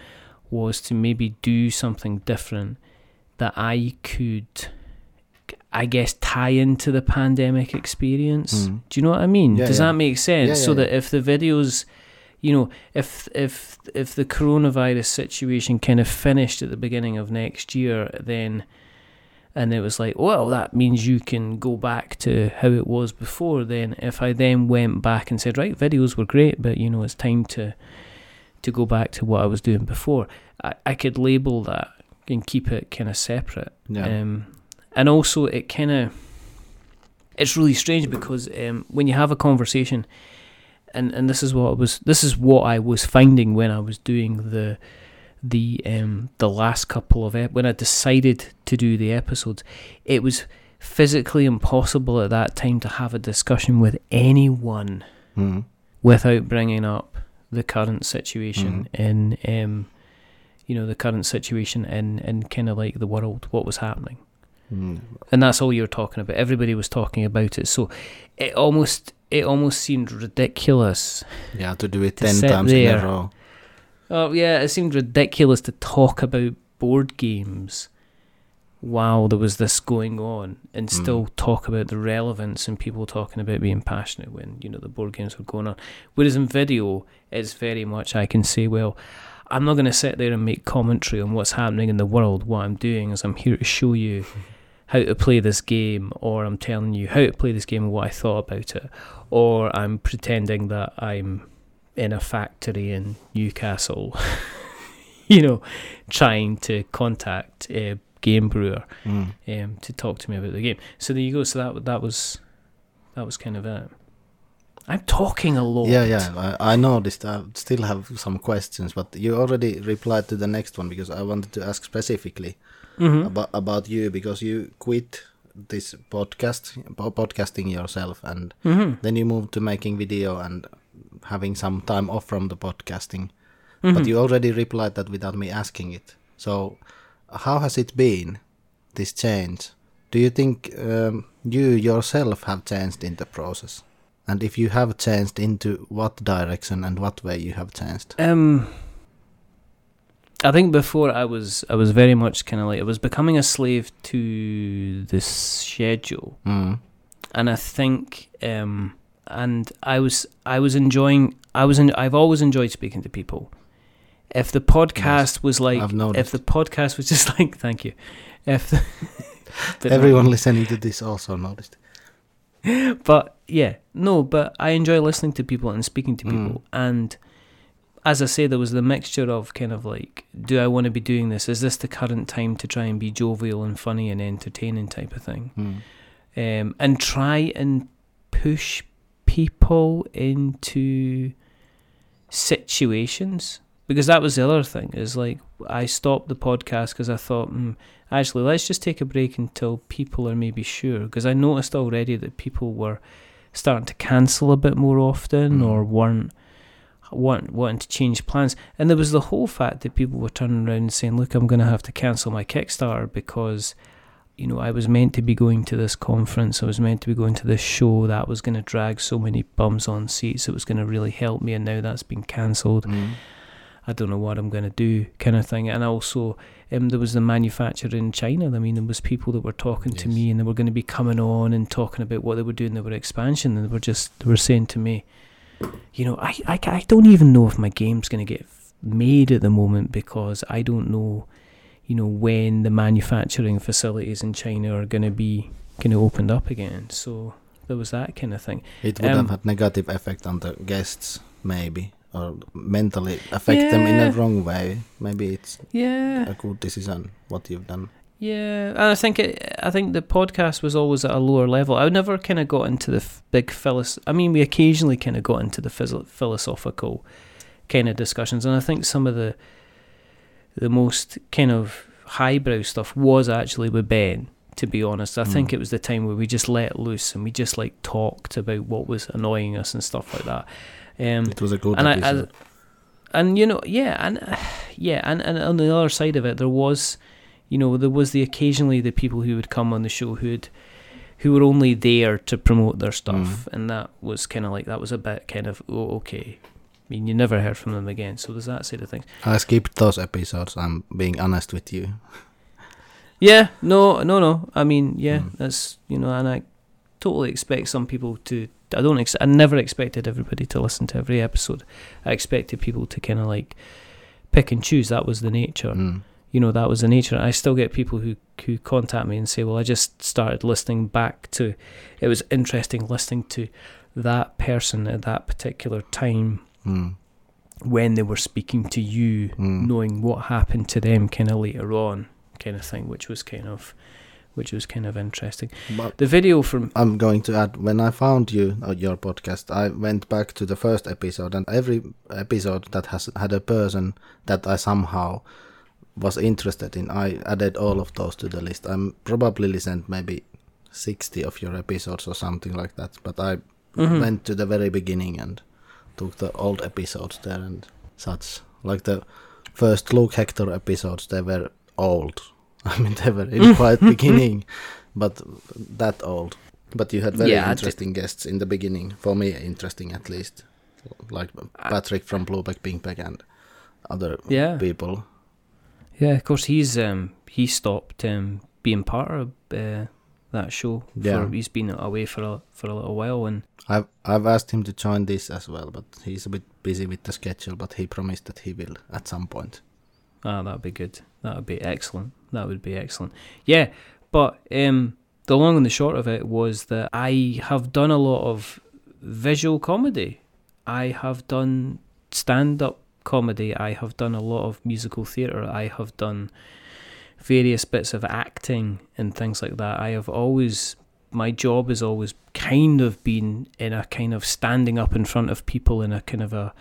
was to maybe do something different that I could I guess tie into the pandemic experience. Mm. Do you know what I mean? Yeah, Does yeah. that make sense? Yeah, so that if the videos, you know, if if if the coronavirus situation kind of finished at the beginning of next year, then and it was like, well, that means you can go back to how it was before. Then if I then went back and said, right, videos were great, but you know, it's time to to go back to what I was doing before. I, I could label that and keep it kind of separate. Yeah. Um, and also, it kind of it's really strange because um, when you have a conversation, and, and this is what I was this is what I was finding when I was doing the the um, the last couple of ep- when I decided to do the episodes, it was physically impossible at that time to have a discussion with anyone Mm. without bringing up the current situation in um, you know the current situation in in kind of like the world, what was happening Mm. and that's all you're talking about. Everybody was talking about it, so it almost it almost seemed ridiculous. Yeah, to do it To ten times in a row. Oh yeah, it seemed ridiculous to talk about board games while there was this going on, and Mm. still talk about the relevance and people talking about being passionate when you know the board games were going on. Whereas in video, it's very much I can say, well. I'm not going to sit there and make commentary on what's happening in the world. What I'm doing is I'm here to show you *laughs* how to play this game, or I'm telling you how to play this game and what I thought about it, or I'm pretending that I'm in a factory in Newcastle, *laughs* you know, trying to contact a game brewer Mm. um, to talk to me about the game. So there you go. So that that was that was kind of it. I'm talking a lot. Yeah, yeah, I, I noticed. I still have some questions, but you already replied to the next one because I wanted to ask specifically Mhm. about about you because you quit this podcast, podcasting yourself, and Mhm. then you moved to making video and having some time off from the podcasting. Mhm. But you already replied that without me asking it. So, how has it been, this change? Do you think um, you yourself have changed in the process? And if you have changed, into what direction and what way you have changed? Um, I think before I was I was very much kind of like I was becoming a slave to the schedule, Mm. and I think um, and I was I was enjoying I was in, I've always enjoyed speaking to people. If the podcast was like I've if the podcast was *laughs* just like thank you, if the, *laughs* Everyone listening to this also noticed. *laughs* but yeah, no, but I enjoy listening to people and speaking to Mm. people. And as I say, there was the mixture of kind of like, do I want to be doing this? Is this the current time to try and be jovial and funny and entertaining type of thing? Mm. Um, and try and push people into situations because that was the other thing is like I stopped the podcast because I thought mm, actually let's just take a break until people are maybe sure because I noticed already that people were starting to cancel a bit more often Mm. or weren't want, wanting to change plans and there was the whole fact that people were turning around and saying look I'm going to have to cancel my Kickstarter because you know I was meant to be going to this conference I was meant to be going to this show that was going to drag so many bums on seats it was going to really help me and now that's been cancelled Mm. I don't know what I'm going to do, kind of thing. And also, um, there was the manufacturer in China. I mean, there was people that were talking to me, and they were going to be coming on and talking about what they were doing. They were expansion, and they were just they were saying to me, you know, I I, I don't even know if my game's going to get made at the moment because I don't know, you know, when the manufacturing facilities in China are going to be kind of opened up again. So there was that kind of thing. It would Um, have had negative effect on the guests, maybe, or mentally affect them in a wrong way. Maybe it's Yeah. a good decision what you've done. Yeah, and I think it, I think the podcast was always at a lower level. I never kind of got into the f- big philos. I mean, we occasionally kind of got into the phys- philosophical kind of discussions, and I think some of the the most kind of highbrow stuff was actually with Ben. To be honest, I think Mm. it was the time where we just let loose and we just like talked about what was annoying us and stuff like that. Um, It was a good and I, I, and you know, yeah, and *sighs* yeah, and, and on the other side of it, there was, you know, there was the occasionally the people who would come on the show who'd, who were only there to promote their stuff, and that was kind of like that was a bit kind of oh okay. I mean, you never heard from them again, so there's that side of things. I skipped those episodes. I'm being honest with you. *laughs* Yeah, no, no, no. I mean, yeah, Mm. that's you know, and I totally expect some people to. I don't. Ex- I never expected everybody to listen to every episode. I expected people to kind of like pick and choose. That was the nature. Mm. You know, that was the nature. I still get people who who contact me and say, "Well, I just started listening back to. It was interesting listening to that person at that particular time Mm. when they were speaking to you." Mm. knowing what happened to them kind of later on kind of thing which was kind of which was kind of interesting But the video from I'm going to add when I found you uh, your podcast, I went back to the first episode, and every episode that has had a person that I somehow was interested in, I added all of those to the list. I'm probably listened maybe 60 of your episodes or something like that, but I Mhm. went to the very beginning and took the old episodes there and such. Like the first Luke Hector episodes, they were old. *laughs* I mean, they were in *laughs* quite beginning, but that old. But you had very Yeah, interesting guests in the beginning. For me, interesting at least, like Patrick from Blue Peg Pink Peg and other Yeah. people. Yeah of course he's um he stopped um being part of uh, that show Yeah. for, he's been away for a for a little while and I've I've asked him to join this as well, but he's a bit busy with the schedule. But he promised that he will at some point. ah that would be good that would be excellent that would be excellent yeah but um the long and the short of it was that I have done a lot of visual comedy. I have done stand up comedy. I have done a lot of musical theatre. I have done various bits of acting and things like that. I have always my job has always kind of been in a kind of standing up in front of people in a kind of a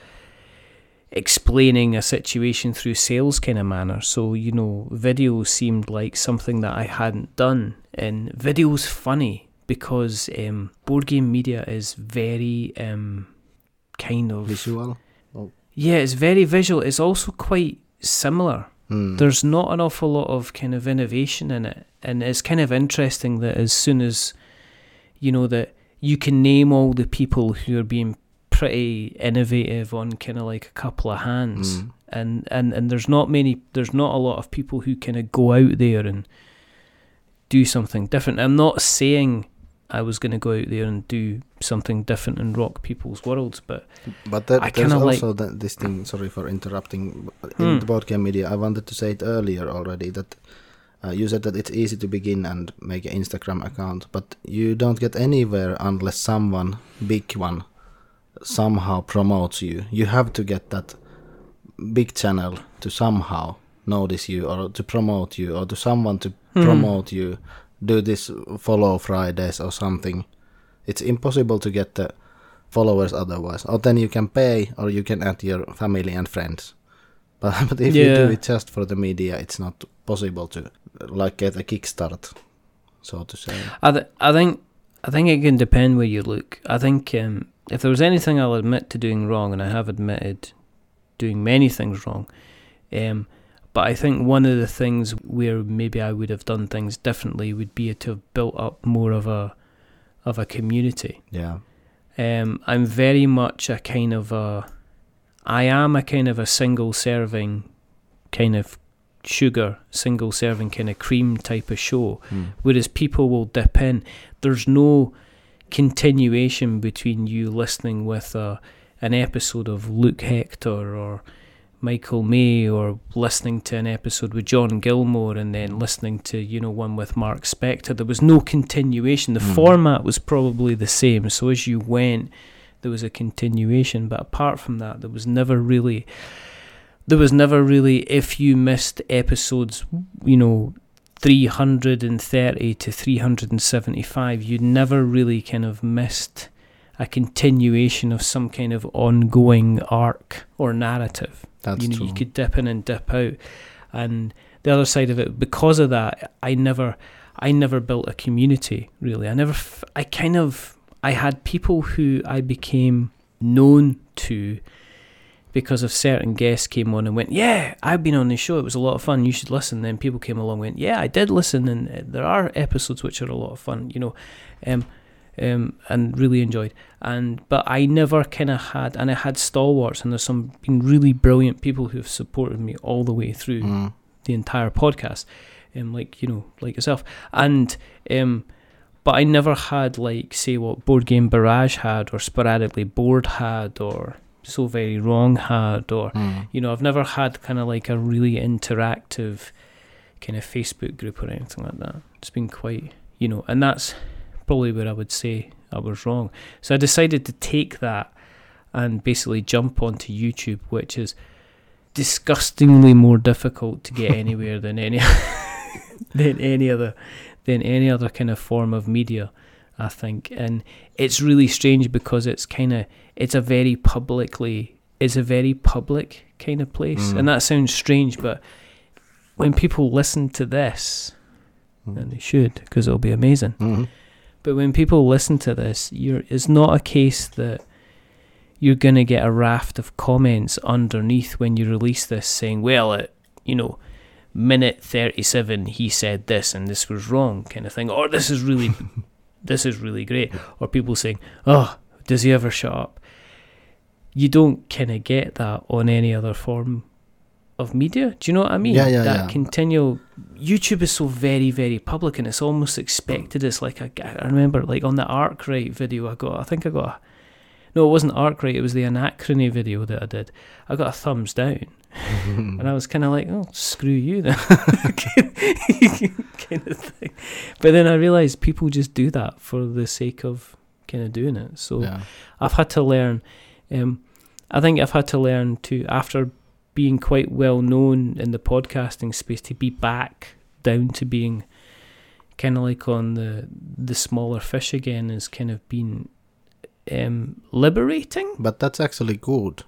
explaining a situation through sales kind of manner. So, you know, video seemed like something that I hadn't done. And video's funny because um, board game media is very um, kind of Visual. Yeah, it's very visual. It's also quite similar. Mm. There's not an awful lot of kind of innovation in it. And it's kind of interesting that as soon as you know that you can name all the people who are being pretty innovative on kind of like a couple of hands. Mm. And, and and there's not many there's not a lot of people who kind of go out there and do something different. I'm not saying I was going to go out there and do something different and rock people's worlds, but But that, I there's kinda like- also that, this thing. Sorry for interrupting. In the board game media, I wanted to say it earlier already that uh, you said that it's easy to begin and make an Instagram account, but you don't get anywhere unless someone, big one, somehow promotes you. You have to get that big channel to somehow notice you or to promote you or to someone to Hmm. promote you. Do this follow Fridays or something. It's impossible to get the followers otherwise. Or then you can pay or you can add your family and friends. But, *laughs* but if you do it just for the media, it's not possible to like get a kickstart, so to say. I th- I think I think it can depend where you look. I think um, if there was anything I'll admit to doing wrong, and I have admitted doing many things wrong, um, but I think one of the things where maybe I would have done things differently would be to have built up more of a of a community. Yeah. Um, I'm very much a kind of a, I am a kind of a single serving, kind of sugar, single serving kind of cream type of show Mm. whereas people will dip in. There's no continuation between you listening with a, an episode of Luke Hector or Michael May or listening to an episode with John Gilmore and then listening to, you know, one with Mark Spector. There was no continuation. The Mhm. format was probably the same. So as you went, there was a continuation. But apart from that, there was never really there was never really if you missed episodes, you know, 330 to 375, you never really kind of missed a continuation of some kind of ongoing arc or narrative. That's you know, true. you could dip in and dip out. And the other side of it, because of that, I never, I never built a community really. I never, f- I kind of, I had people who I became known to because of certain guests came on and went, yeah, I've been on the show. It was a lot of fun. You should listen. Then people came along and went, yeah, I did listen, and uh, there are episodes which are a lot of fun. You know, um, um, and really enjoyed. And but I never kind of had, and I had stalwarts, and there's some been really brilliant people who have supported me all the way through Mm. the entire podcast, um, like you know, like yourself, and um, but I never had like say what Board Game Barrage had, or sporadically Board had, or So Very Wrong had, or Mm. you know, I've never had kind of like a really interactive kind of Facebook group or anything like that. It's been quite, you know, and that's probably where I would say I was wrong. So I decided to take that and basically jump onto YouTube, which is disgustingly more difficult to get *laughs* anywhere than any *laughs* than any other than any other kind of form of media. I think, and it's really strange because it's kind of it's a very publicly it's a very public kind of place, Mm. and that sounds strange, but when people listen to this, and Mm. they should because it'll be amazing. Mhm. But when people listen to this, you're it's not a case that you're gonna get a raft of comments underneath when you release this saying, "Well, at you know, minute thirty-seven, he said this and this was wrong," kind of thing, or "This is really, *laughs* this is really great," or people saying, "Oh, does he ever shut up?" You don't kind of get that on any other form of media. Do you know what I mean? Yeah, yeah, that yeah. continual YouTube is so very, very public, and it's almost expected. It's like a, I remember, like on the Arkwright video, I got, I think I got, a, no, it wasn't Arkwright, it was the Anachrony video that I did. I got a thumbs down, *laughs* and I was kind of like, oh, screw you then, *laughs* kind of thing. But then I realized people just do that for the sake of kind of doing it. So yeah. I've had to learn. Um, I think I've had to learn to after being quite well known in the podcasting space to be back down to being kind of like on the the smaller fish again has kind of been um, liberating. But that's actually good.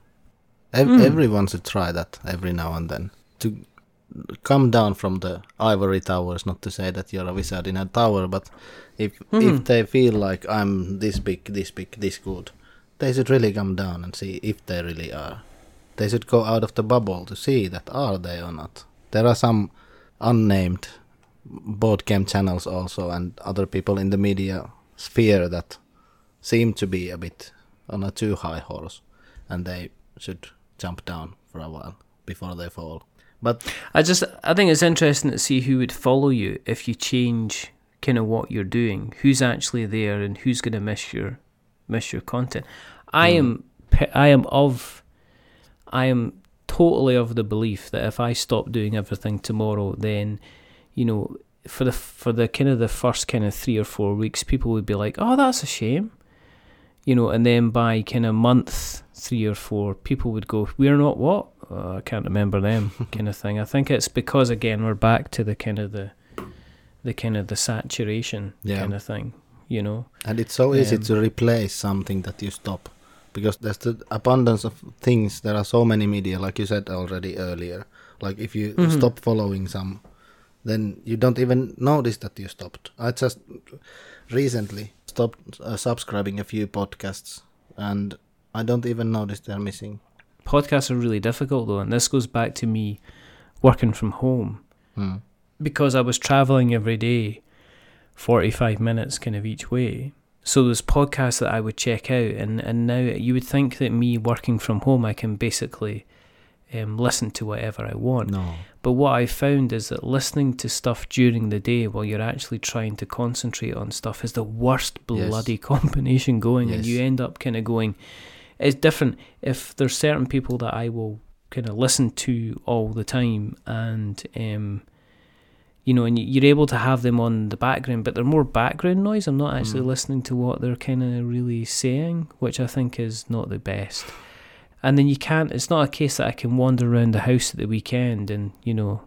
Ev- Mm. Everyone should try that every now and then to come down from the ivory towers. Not to say that you're a wizard in a tower, but if Mhm. if they feel like I'm this big, this big, this good, they should really come down and see if they really are. They should go out of the bubble to see that are they or not. There are some unnamed board game channels also, and other people in the media sphere that seem to be a bit on a too high horse, and they should jump down for a while before they fall. But I just I think it's interesting to see who would follow you if you change kind of what you're doing. Who's actually there and who's going to miss your miss your content. I Mm. am I am of I am totally of the belief that if I stop doing everything tomorrow, then you know for the for the kind of the first kind of three or four weeks, people would be like, "Oh, that's a shame," you know, and then by kind of month three or four, people would go, "We're not what." Uh, I can't remember them *laughs* kind of thing. I think it's because again we're back to the kind of the the kind of the saturation Yeah. kind of thing, you know. and it's so easy Um, to replace something that you stop because there's the abundance of things. There are so many media, like you said already earlier. Like if you Mhm. stop following some, then you don't even notice that you stopped. I just recently stopped uh, subscribing a few podcasts, and I don't even notice they're missing. Podcasts are really difficult though, and this goes back to me working from home Hmm. because I was traveling every day, forty five minutes kind of each way. So there's podcasts that I would check out, and and now you would think that me working from home, I can basically um, listen to whatever I want. No. But what I found is that listening to stuff during the day while you're actually trying to concentrate on stuff is the worst Yes. bloody *laughs* combination going, and you end up kind of going. It's different if there's certain people that I will kind of listen to all the time, and um, you know, and you're able to have them on the background, but they're more background noise. I'm not actually Mm. listening to what they're kind of really saying, which I think is not the best. And then you can't. It's not a case that I can wander around the house at the weekend and you know,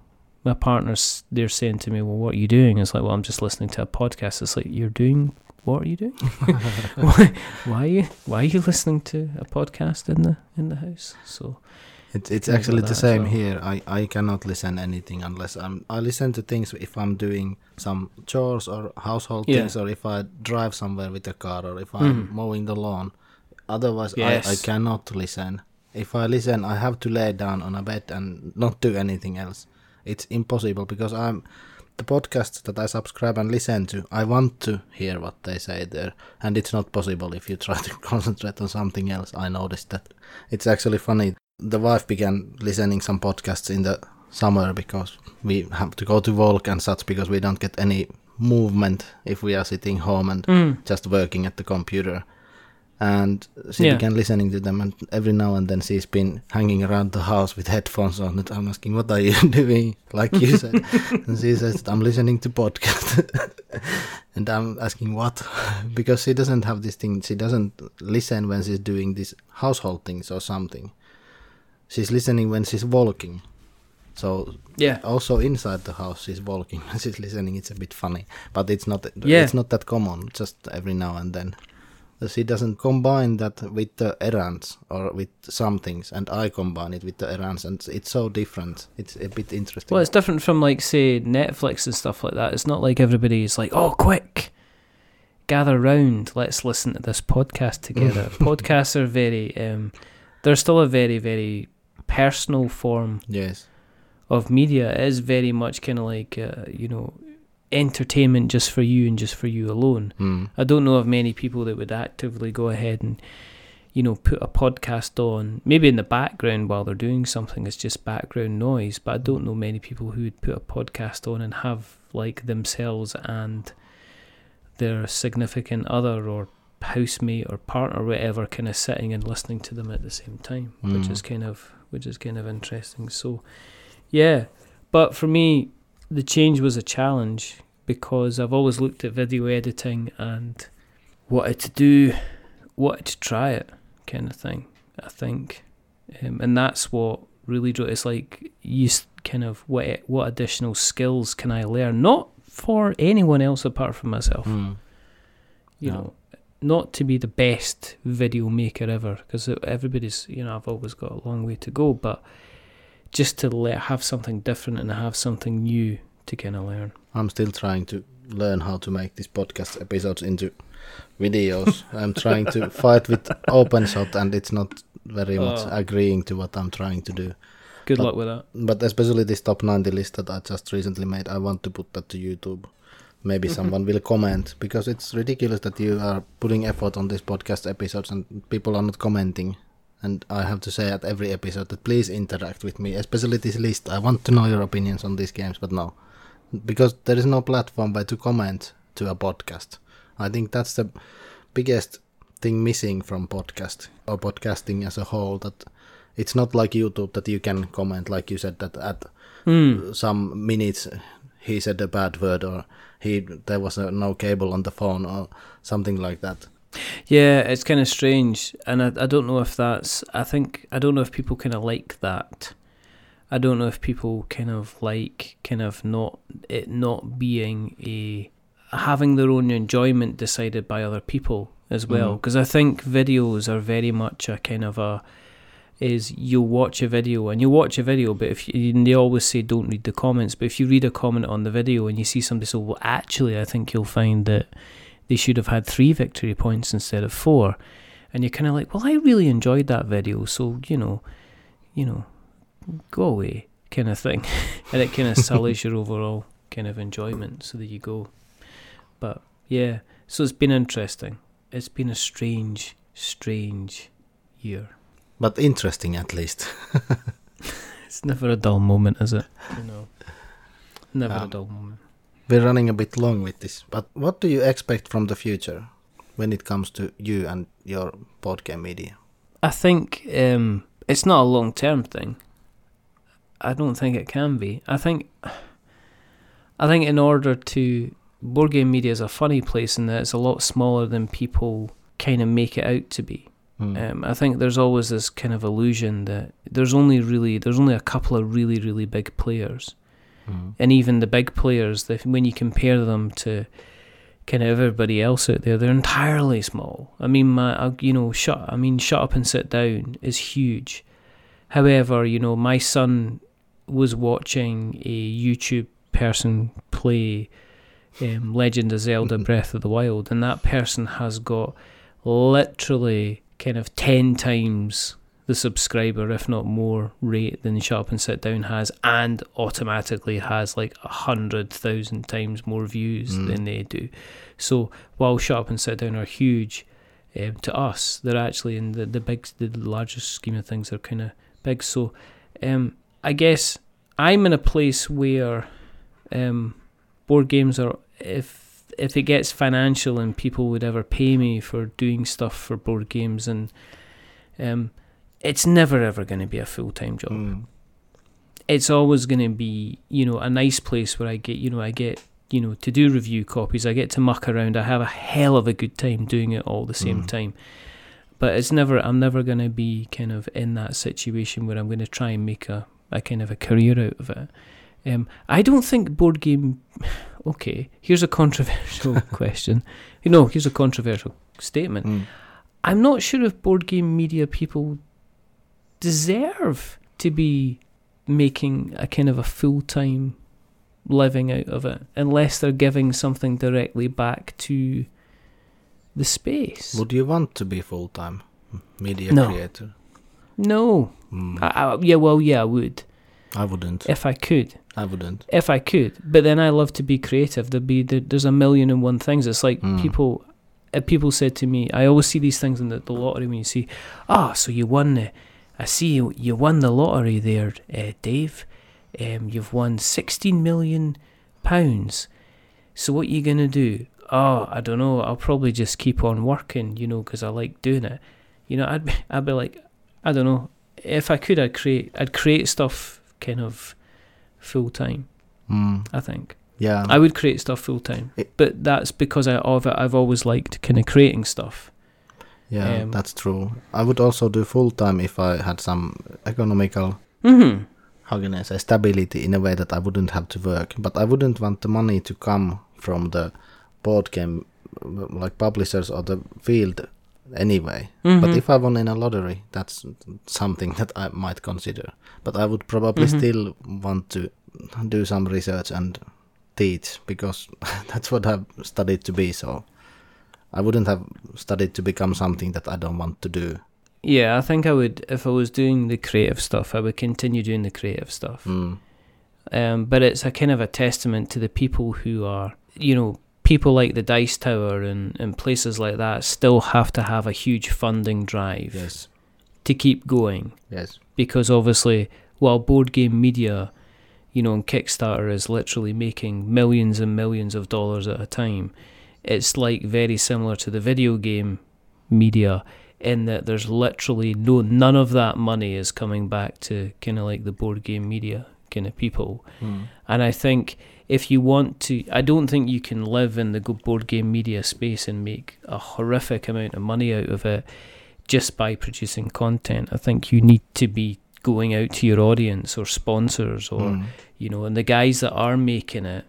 my partners they're saying to me, "Well, what are you doing?" It's like, "Well, I'm just listening to a podcast." It's like, "You're doing what are you doing? *laughs* *laughs* why, why are you why are you listening to a podcast in the in the house?" So It's it's Things like actually the same well. here. I, I cannot listen anything unless I'm I listen to things if I'm doing some chores or household Yeah. things or if I drive somewhere with a car or if I'm Mhm. mowing the lawn. Otherwise I, I cannot listen. If I listen I have to lay down on a bed and not do anything else. It's impossible because I'm the podcasts that I subscribe and listen to, I want to hear what they say there, and it's not possible if you try to *laughs* concentrate on something else. I noticed that. It's actually funny. The wife began listening some podcasts in the summer because we have to go to Volk and such because we don't get any movement if we are sitting home and mm, just working at the computer. And she Yeah. began listening to them, and every now and then she's been hanging around the house with headphones on. And I'm asking, "What are you *laughs* doing?" Like you said, *laughs* and she says, "I'm listening to podcast." *laughs* and I'm asking, "What?" because she doesn't have this thing. She doesn't listen when she's doing these household things or something. She's listening when she's walking. So yeah, also inside the house she's walking *laughs* when she's listening. It's a bit funny, but it's not. Yeah. It's not that common. Just every now and then. She doesn't combine that with the errands or with some things, and I combine it with the errands, and it's so different. It's a bit interesting. Well, it's different from like say Netflix and stuff like that. It's not like everybody's like, "Oh, quick, gather round, let's listen to this podcast together." *laughs* Podcasts are very, um, they're still a very, very personal form yes. of media. It is very much kind of like uh, you know, entertainment just for you and just for you alone. Mm. I don't know of many people that would actively go ahead and, you know, put a podcast on, maybe in the background while they're doing something. It's just background noise. But I don't know many people who would put a podcast on and have like themselves and their significant other or housemate or partner, or whatever, kind of sitting and listening to them at the same time, which Mm. is kind of which is kind of interesting. So, yeah. But for me, the change was a challenge because I've always looked at video editing and wanted to do, wanted to try it, kind of thing. I think, um, and that's what really drew. It's like you kind of what what additional skills can I learn? Not for anyone else apart from myself. Mm. You Yeah. know, not to be the best video maker ever, because everybody's, you know, I've always got a long way to go, but just to let have something different and have something new to kind of learn. I'm still trying to learn how to make these podcast episodes into videos. I'm trying to fight with OpenShot, and it's not very much Oh. agreeing to what I'm trying to do. Good But- luck with that. But especially this top 90 list that I just recently made, I want to put that to YouTube. Maybe Mhm. someone will comment because it's ridiculous that you are putting effort on these podcast episodes and people are not commenting. And I have to say at every episode that please interact with me, especially this list. I want to know your opinions on these games, but no, because there is no platform where to comment to a podcast. I think that's the biggest thing missing from podcast or podcasting as a whole. That it's not like YouTube that you can comment, like you said that at Hmm. some minutes he said a bad word or he there was no cable on the phone or something like that. Yeah, it's kind of strange, and I, I don't know if that's. I think I don't know if people kind of like that. I don't know if people kind of like kind of not it not being a having their own enjoyment decided by other people as well. Mm-hmm. Because I think videos are very much a kind of a is you'll watch a video and you'll watch a video, but if you, and they always say don't read the comments, but if you read a comment on the video and you see somebody say, well, actually, I think you'll find that they should have had three victory points instead of four, and you're kind of like, well, I really enjoyed that video, so you know, you know, go away, kind of thing, *laughs* and it kind of *laughs* sullies your overall kind of enjoyment. So there you go. But yeah, so it's been interesting. It's been a strange, strange year. But interesting at least. *laughs* It's never a dull moment, is it? You know, never a Um, dull moment. We're running a bit long with this, but what do you expect from the future when it comes to you and your board game media? I think um, it's not a long term thing. I don't think it can be. I think, I think in order to board game media is a funny place in that it's a lot smaller than people kind of make it out to be. Mm. Um, I think there's always this kind of illusion that there's only really there's only a couple of really really big players, Mm. and even the big players, when you compare them to kind of everybody else out there, they're entirely small. I mean, my uh, you know, shut. I mean, shut up and sit down is huge. However, you know, my son was watching a YouTube person play um, Legend of Zelda *laughs* Breath of the Wild, and that person has got literally kind of 10 times the subscriber, if not more, rate than Shut and Sit Down has, and automatically has like a hundred thousand times more views Mm. than they do. So while Shut and Sit Down are huge um, to us, they're actually in the, the big, the largest scheme of things, they're kind of big. So um, I guess I'm in a place where um, board games are, if if it gets financial and people would ever pay me for doing stuff for board games and um, it's never ever going to be a full time job. Mm. It's always going to be, you know, a nice place where I get, you know, I get, you know, to do review copies. I get to muck around. I have a hell of a good time doing it all the same Mm. time. But it's never, I'm never going to be kind of in that situation where I'm going to try and make a, a kind of a career out of it. Um, I don't think board game. *sighs* Okay, here's a controversial *laughs* question. You know, here's a controversial statement. Mm. I'm not sure if board game media people deserve to be making a kind of a full time living out of it unless they're giving something directly back to the space. Would you want to be full time media No. creator? no. Mm. I, I, yeah, well, yeah, I would. I wouldn't. If I could. I wouldn't. If I could. But then I love to be creative. There'd be, there, there's a million and one things. It's like Mm. people. Uh, people said to me, I always see these things in the, the lottery when you see, ah, so you won the, I see you, you won the lottery there, uh, Dave. Um, you've won 16 million pounds. So what are you gonna do? Oh, I don't know. I'll probably just keep on working, you know, because I like doing it. You know, I'd be, I'd be like, I don't know. If I could, I'd create, I'd create stuff kind of full time. Mm. I think Yeah. I would create stuff full time, but that's because I of I've always liked kind of creating stuff. yeah, um, that's true. I would also do full time if I had some economical Mm-hmm. how can I say stability in a way that I wouldn't have to work, but I wouldn't want the money to come from the board game like publishers or the field anyway. But Mhm. if I won in a lottery, that's something that I might consider. But I would probably Mhm. still want to do some research and teach because *laughs* that's what I've studied to be. So I wouldn't have studied to become something that I don't want to do. Yeah, I think I would if I was doing the creative stuff, I would continue doing the creative stuff. Mm. Um, but it's a kind of a testament to the people who are, you know, people like the Dice Tower and, and places like that still have to have a huge funding drive Yes. to keep going Yes. because obviously, while board game media, you know, and Kickstarter is literally making millions and millions of dollars at a time, it's like very similar to the video game media in that there's literally no none of that money is coming back to kind of like the board game media kind of people. Mm. And I think if you want to, I don't think you can live in the board game media space and make a horrific amount of money out of it just by producing content. I think you need to be going out to your audience or sponsors or, Mm. you know, and the guys that are making it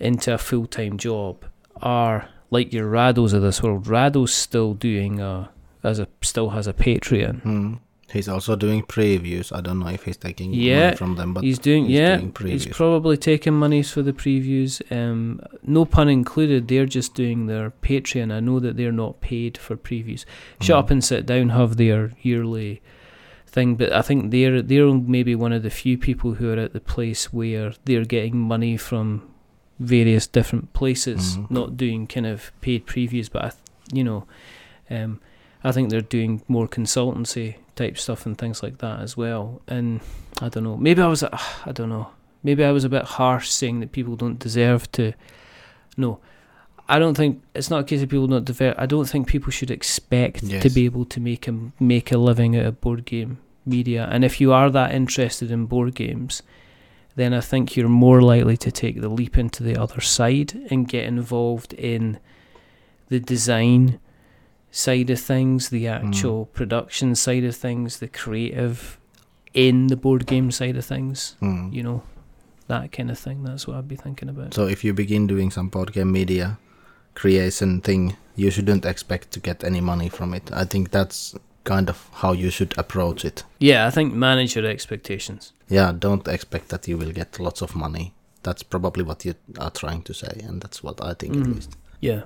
into a full time job are like your Rahdos of this world. Rahdo's still doing a, as a, still has a Patreon. Mm. He's also doing previews. I don't know if he's taking Yeah, money from them, but he's doing he's yeah doing he's probably taking monies for the previews um no pun included they're just doing their patreon i know that they're not paid for previews shut Mm. up and sit down have their yearly thing but i think they're they're maybe one of the few people who are at the place where they're getting money from various different places Mhm. not doing kind of paid previews but I, you know um I think they're doing more consultancy type stuff and things like that as well. And I don't know. Maybe I was. uh, I don't know. Maybe I was a bit harsh saying that people don't deserve to. No, I don't think it's not a case of people don't deserve. I don't think people should expect to be able to make a make a living out of board game media. And if you are that interested in board games, then I think you're more likely to take the leap into the other side and get involved in the design side of things, the actual production side of things, the creative in the board game side of things, Mm. you know, that kind of thing. That's what I'd be thinking about. So if you begin doing some board game media creation thing, you shouldn't expect to get any money from it. I think that's kind of how you should approach it. yeah, I think manage your expectations. Yeah, don't expect that you will get lots of money. That's probably what you are trying to say, and that's what I think Mhm. at least. Yeah,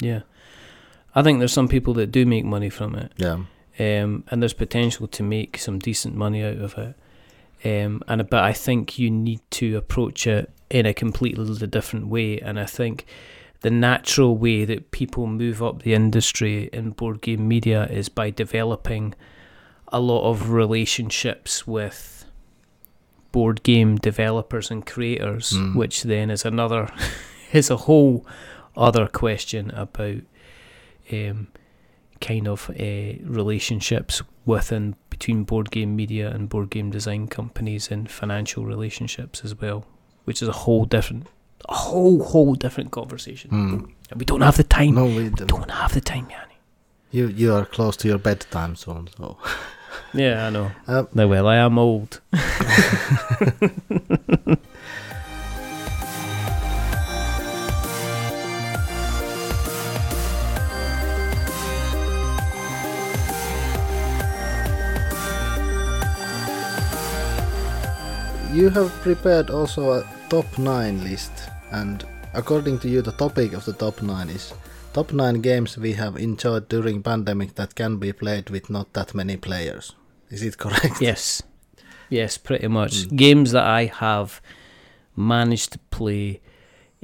yeah. I think there's some people that do make money from it. Yeah. um, and there's potential to make some decent money out of it. Um, and but I think you need to approach it in a completely different way. And I think the natural way that people move up the industry in board game media is by developing a lot of relationships with board game developers and creators, Mm. which then is another *laughs* is a whole other question about um, kind of uh, relationships within between board game media and board game design companies and financial relationships as well, which is a whole different, a whole whole different conversation. Mm. And we don't have the time. No, we don't. Don't have the time, Yanni. You you are close to your bedtime soon, so Yeah, I know. Uh, no, well, I am old. *laughs* *laughs* you have prepared also a top nine list, and according to you, the topic of the top nine is top nine games we have enjoyed during pandemic that can be played with not that many players. Is it correct? *laughs* Yes. Yes, pretty much. Mm. Games that I have managed to play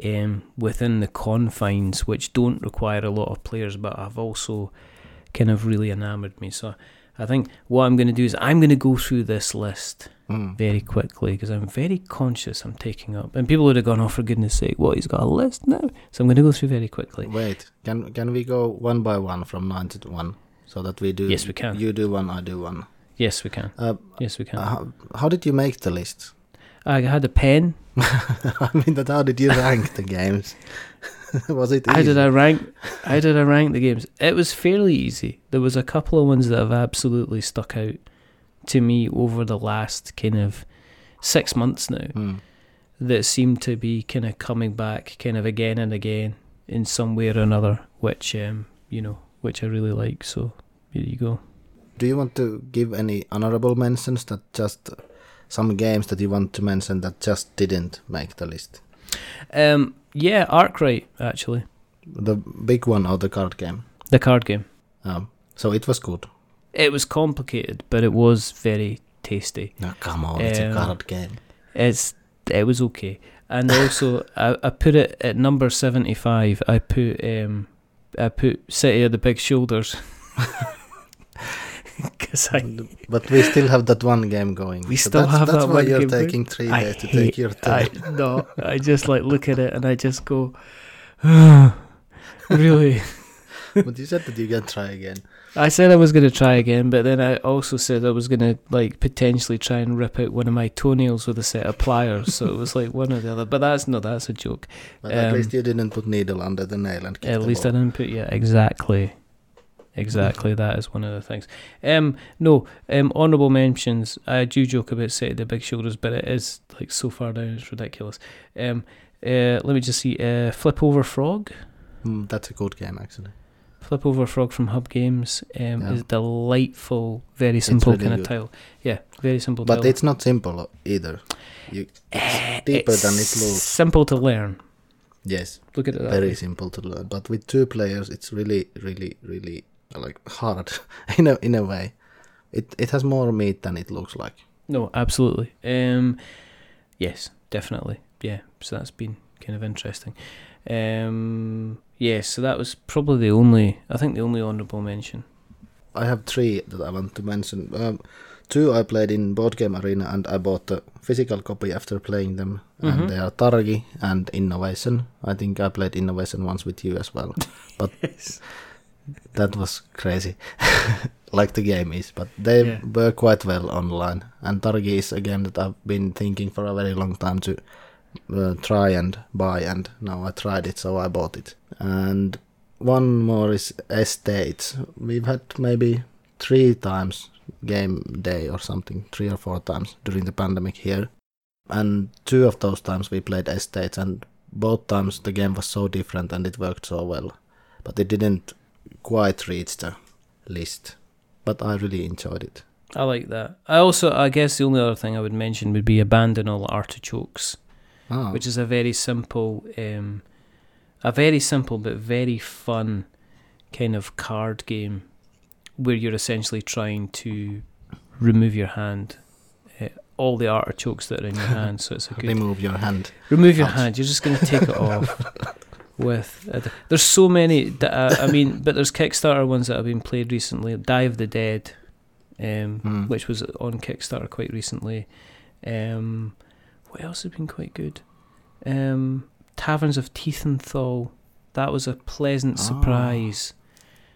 um, within the confines, which don't require a lot of players, but have also kind of really enamoured me. So I think what I'm going to do is I'm going to go through this list Mm. very quickly because I'm very conscious I'm taking up. And people would have gone, oh, for goodness sake, what, he's got a list now? So I'm going to go through very quickly. Wait, can can we go one by one from nine to one, so that we do? Yes, we can. You do one, I do one. Yes, we can. Uh, Yes, we can. how, how did you make the list? I had a pen. *laughs* I mean, that how did you rank the games? *laughs* Was it? How did I rank? How did I rank the games? It was fairly easy. There was a couple of ones that have absolutely stuck out to me over the last kind of six months now Hmm. that seem to be kind of coming back, kind of again and again in some way or another, which um, you know, which I really like. So here you go. Do you want to give any honorable mentions that just some games that you want to mention that just didn't make the list? Um, yeah, Arkwright actually, The big one or the card game? the card game. Um, so it was good. It was complicated, but it was very tasty. No, come on, it's a Um, card game. It's it was okay, and also *laughs* I, I put it at number seventy five. I put um I put City of the Big Shoulders *laughs* because I But we still have that one game going. We So still that's, have that's that why one you're game taking three days to hate- take your turn. *laughs* I no, I just like look at it and I just go, *sighs* really. but you said that you can try again. I said I was going to try again, but then I also said I was going to like potentially try and rip out one of my toenails with a set of pliers. so it was like one or the other. But that's no, that's a joke. But at Um, least you didn't put needle under the nail and At least I didn't put yeah, exactly. Exactly, that is one of the things. Um, no, um, honourable mentions. I do joke about City of the big shoulders, but it is like so far down, it's ridiculous. Um, uh, let me just see. Uh, Flip Over Frog. Mm, that's a good game actually. Flip Over Frog from Hub Games um, Yeah. is delightful, very simple really kind of good. title. Yeah, very simple But title. it's not simple either. You, Eh, deeper it's than it looks. Simple to learn. yes, Look at it that very way. simple to learn. But with two players, it's really, really, really like hard *laughs* in a in a way. It it has more meat than it looks like. No, absolutely. Um, yes, definitely. Yeah, so that's been kind of interesting. Um, yeah, so that was probably the only, I think the only honourable mention. I have three that I want to mention. Um, two I played in Board Game Arena, and I bought the physical copy after playing them. Mhm. And they are Targi and Innovation. I think I played Innovation once with you as well. *laughs* But that was crazy, *laughs* like the game is. But they Yeah. were quite well online. And Targi is a game that I've been thinking for a very long time to uh, try and buy, and now I tried it, so I bought it. And one more is Estates. We've had maybe three times game day or something, three or four times during the pandemic here. And two of those times we played Estates, and both times the game was so different and it worked so well. But it didn't quite reach the list. But I really enjoyed it. I like that. I also, I guess the only other thing I would mention would be Abandon All Artichokes, Ah, which is a very simple, um, a very simple but very fun kind of card game where you're essentially trying to remove your hand, uh, all the artichokes that are in your *laughs* hand. So it's a good remove your hand. remove your Ouch. hand. You're just going to take it off *laughs* with. Uh, there's so many. That, uh, I mean, but there's Kickstarter ones that have been played recently. Die of the Dead, um, Hmm. which was on Kickstarter quite recently. Um, what else has been quite good? Um, Taverns of Tiefenthal. That was a pleasant Ah. surprise.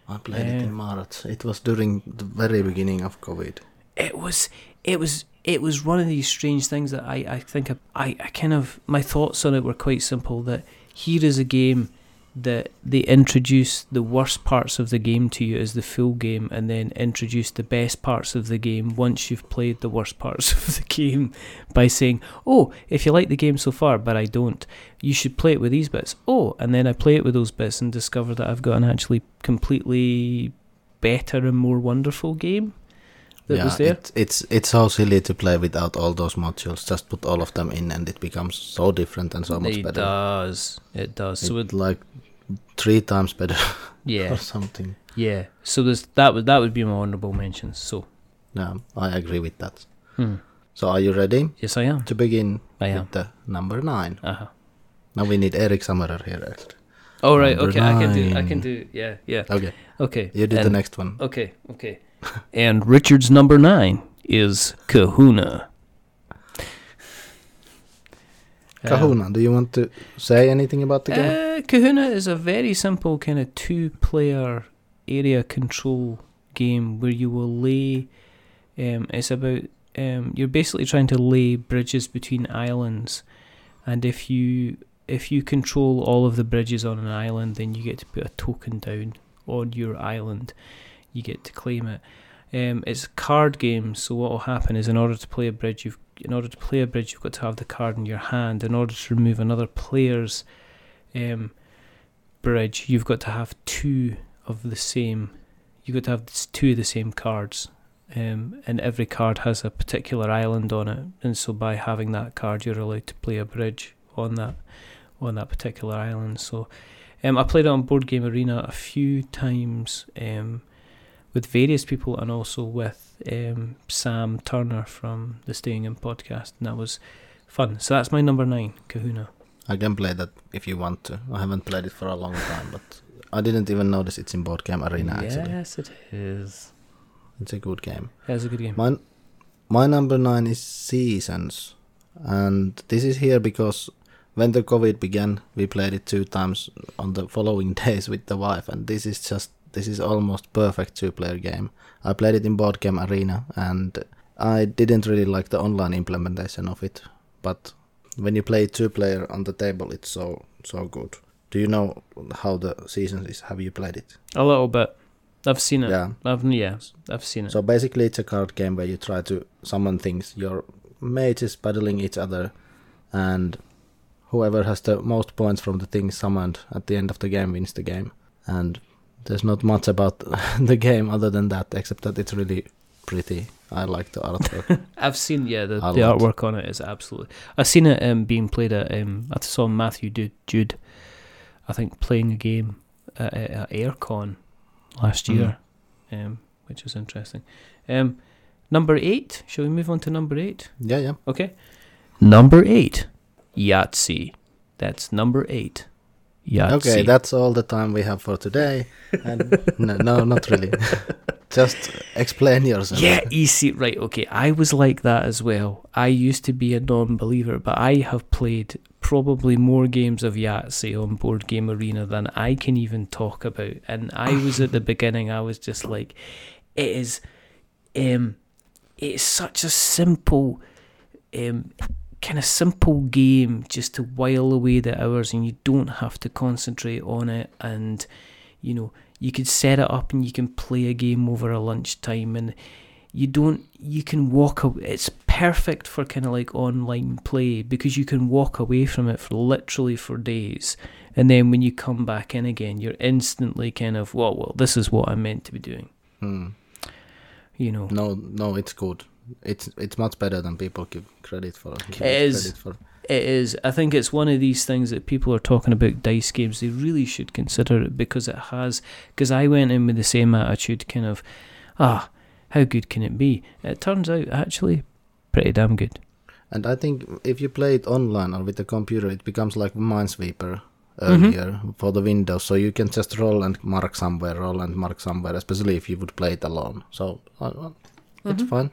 I played it in March. It was during the very beginning of COVID. it was it was it was one of these strange things that I, I think I, I, I kind of my thoughts on it were quite simple that here is a game that they introduce the worst parts of the game to you as the full game and then introduce the best parts of the game once you've played the worst parts *laughs* of the game by saying oh if you like the game so far but I don't you should play it with these bits. Oh and then I play it with those bits and discover that I've got an actually completely better and more wonderful game that yeah, was there It, it's it's so silly to play without all those modules. Just put all of them in, and it becomes so different and so much it better. It does. It does. So It it, like three times better *laughs* yeah, or something. yeah. So there's that would that would be my honourable mentions. So Yeah, I agree with that. hmm. So are you ready yes, I am. to begin I am. with the number nine? Uh huh. Now we need Eric Summerer here. Actually. All right. Number Okay. I can do. I can do. Yeah. Yeah. Okay, Okay. you do the next one. Okay. Okay. And Richard's number nine is Kahuna. Uh, Kahuna, do you want to say anything about the game? Uh, Kahuna is a very simple kind of two-player area control game where you will lay. Um, it's about um, you're basically trying to lay bridges between islands, and if you if you control all of the bridges on an island, then you get to put a token down on your island. You get to claim it. Um, it's a card games. So what will happen is, in order to play a bridge, you've in order to play a bridge, you've got to have the card in your hand. In order to remove another player's um, bridge, you've got to have two of the same. You've got to have two of the same cards, um, and every card has a particular island on it. And so, by having that card, you're allowed to play a bridge on that on that particular island. So, um, I played it on Board Game Arena a few times um, with various people, and also with um, Sam Turner from the Staying In podcast, and that was fun. So that's my number nine, Kahuna. I can play that if you want to. I haven't played it for a long time, but I didn't even notice it's in Board Game Arena. Actually, yes, it is. it's a good game. It's a good game. My my number nine is Seasons, and this is here because when the COVID began, we played it two times on the following *laughs* days with the wife, and this is just this is almost perfect two-player game. I played it in Board Game Arena, and I didn't really like the online implementation of it, but when you play two-player on the table, it's so so good. Do you know how the Seasons is? Have you played it? A little bit. I've seen it. Yeah. I've yeah, I've seen it. So basically, it's a card game where you try to summon things. Your mages battling each other, and whoever has the most points from the things summoned at the end of the game wins the game. And there's not much about *laughs* the game other than that, except that it's really pretty. I like the artwork. *laughs* I've seen yeah the, the artwork on it is absolutely. I've seen it um, being played at um I saw Matthew Jude, Jude I think playing a game at, at, AireCon last Mhm. year, um which was interesting. Um, number eight. Shall we move on to number eight? yeah, yeah. Okay. Number eight, Yahtzee. That's number eight. Yahtzee. Okay, that's all the time we have for today. And *laughs* no, no, not really. *laughs* Just explain yourself. Yeah, easy. Right, okay. I was like that as well. I used to be a non believer, but I have played probably more games of Yahtzee on Board Game Arena than I can even talk about. And I *laughs* was at the beginning, I was just like, it is, um, it's such a simple, um, kind of simple game just to while away the hours, and you don't have to concentrate on it. And, you know, you could set it up and you can play a game over a lunchtime and you don't you can walk away it's perfect for kind of like online play because you can walk away from it for literally for days and then when you come back in again you're instantly kind of well well this is what i'm meant to be doing Hmm. you know No, no, it's good. It's it's much better than people give credit for. Give It is. Credit for. It is. I think it's one of these things that people are talking about dice games. They really should consider it because it has. Because I went in with the same attitude, kind of, ah, how good can it be? It turns out actually pretty damn good. And I think if you play it online or with a computer, it becomes like Minesweeper Mhm. earlier for the Windows. So you can just roll and mark somewhere, roll and mark somewhere, especially if you would play it alone. So uh, well, it's Mhm. fun.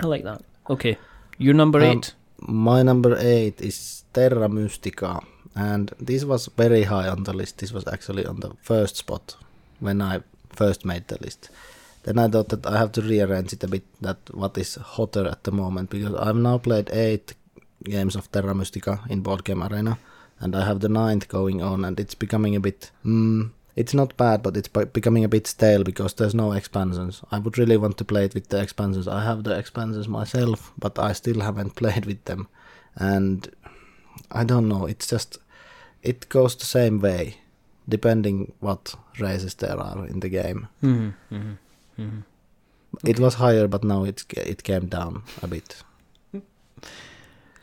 I like that. Okay, your number Um, eight. My number eight is Terra Mystica, and this was very high on the list. This was actually on the first spot when I first made the list. Then I thought that I have to rearrange it a bit. That what is hotter at the moment because I've now played eight games of Terra Mystica in Board Game Arena, and I have the ninth going on, and it's becoming a bit. Mm, it's not bad, but it's becoming a bit stale because there's no expansions. I would really want to play it with the expansions. I have the expansions myself, but I still haven't *laughs* played with them, and I don't know. It's just it goes the same way, depending what races there are in the game. Mm-hmm, mm-hmm, mm-hmm. It was higher, but now it it came down a bit.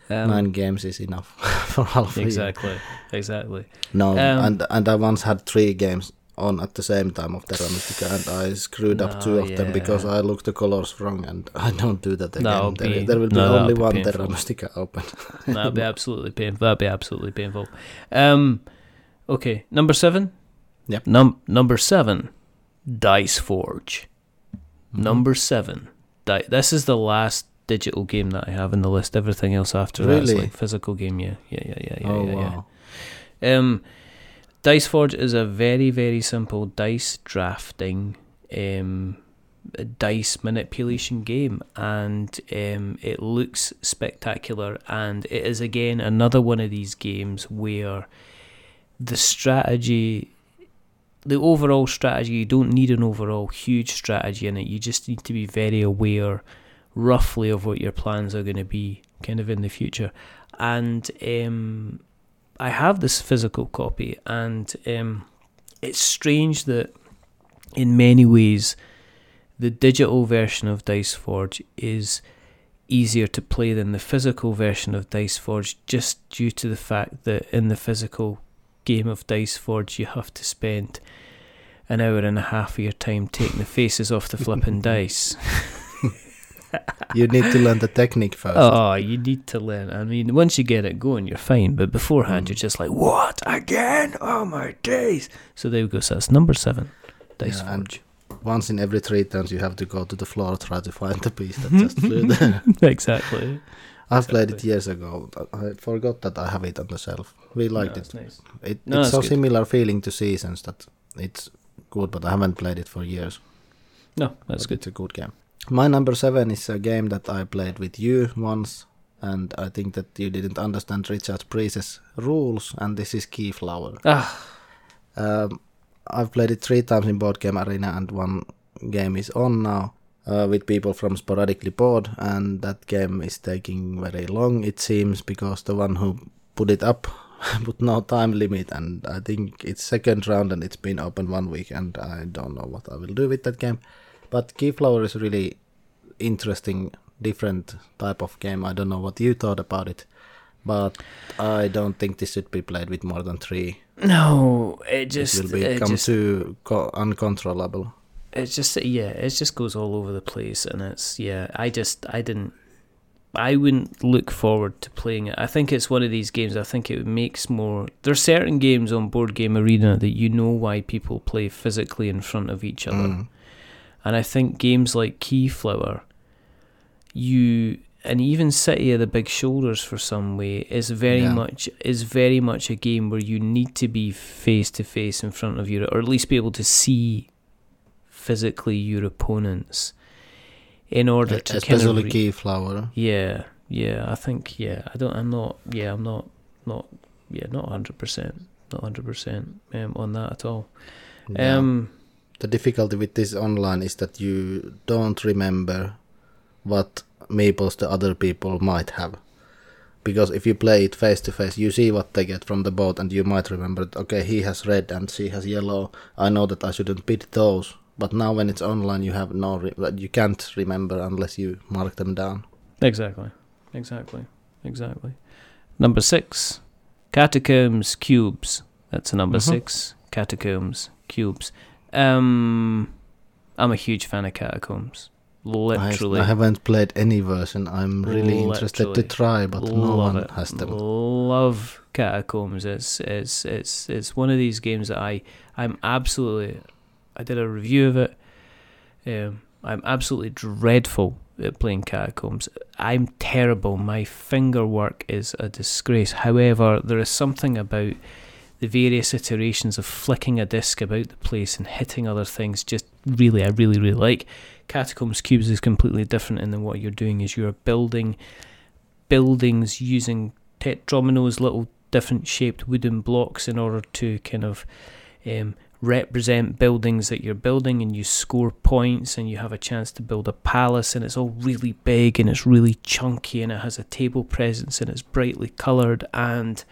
Um, Nine games is enough *laughs* for half a year. exactly, exactly. No, Um, and and I once had three games on at the same time of Terra Mystica, and I screwed up two No, of them because. I looked the colors wrong, and *laughs* I don't do that again. That'll there, be- there will be no, only be one painful. Terra Mystica open. *laughs* That'd be absolutely painful. That'd be absolutely painful. Um, okay, number seven. Yep. Num number seven, Dice Forge. Mhm. Number seven. Di- this is the last digital game that I have in the list. Everything else after that is Really? like physical game. Yeah, yeah, yeah, yeah, yeah, oh yeah, yeah. wow! Um, Dice Forge is a very, very simple dice drafting, um, dice manipulation game, and um, it looks spectacular. And it is again another one of these games where the strategy the overall strategy, you don't need an overall huge strategy in it. You just need to be very aware, roughly, of what your plans are going to be, kind of in the future. And um, I have this physical copy, and um, it's strange that in many ways the digital version of Dice Forge is easier to play than the physical version of Dice Forge, just due to the fact that in the physical game of Dice Forge, you have to spend an hour and a half of your time taking the faces off the flipping *laughs* dice. You need to learn the technique first. Oh, you need to learn. I mean, once you get it going, you're fine. But beforehand, Mm. you're just like, what again? Oh my days! So there we go. So that's number seven, Dice Yeah, Forge. Once in every three turns, you have to go to the floor try to find the piece that just flew *laughs* there. exactly. *laughs* I've played it years ago. I forgot that I have it on the shelf. We liked No, it. it's nice. it No, it's so good. similar feeling to Seasons that it's good, but I haven't played it for years. No, that's but good. It's a good game. My number seven is a game that I played with you once, and I think that you didn't understand Richard Priest's rules, and this is Keyflower. Ah, Um, I've played it three times in Board Game Arena, and one game is on now uh, with people from Sporadically Board, and that game is taking very long, it seems, because the one who put it up *laughs* put no time limit, and I think it's second round and it's been open one week, and I don't know what I will do with that game. But Keyflower is really interesting, different type of game. I don't know what you thought about it, but I don't think this should be played with more than three no, it just it will it become just too co- uncontrollable. it's just yeah, it just goes all over the place, and it's yeah. I just I didn't. I wouldn't look forward to playing it. I think it's one of these games. I think it makes more. There's certain games on Board Game Arena that you know why people play physically in front of each other. Mm. And I think games like Keyflower, you and even City of the Big Shoulders for some way is very Yeah. much is very much a game where you need to be face to face in front of you, or at least be able to see physically your opponents in order E- to Especially re- Keyflower. yeah, yeah. I think yeah. I don't. I'm not. Yeah, I'm not. Not. Yeah, not hundred percent. Not hundred percent um, on that at all. Yeah. Um. The difficulty with this online is that you don't remember what meeples the other people might have. Because if you play it face to face, you see what they get from the boat, and you might remember, that, okay, he has red and she has yellow. I know that I shouldn't bid those. But now when it's online, you have no, re- you can't remember unless you mark them down. Exactly. Exactly. Exactly. Number six, catacombs cubes. That's a number Mhm. six. Catacombs cubes. Um, I'm a huge fan of catacombs. I, Literally, I haven't played any version. I'm really interested to try, but no one it. has them. Love catacombs. It's it's it's it's one of these games that I I'm absolutely. I did a review of it. Um, I'm absolutely dreadful at playing catacombs. I'm terrible. My finger work is a disgrace. However, there is something about the various iterations of flicking a disc about the place and hitting other things. Just really, I really, really like. Catacombs cubes is completely different in than what you're doing. Is you're building buildings using tetrominoes, little different shaped wooden blocks, in order to kind of um, represent buildings that you're building, and you score points, and you have a chance to build a palace, and it's all really big and it's really chunky, and it has a table presence, and it's brightly coloured, and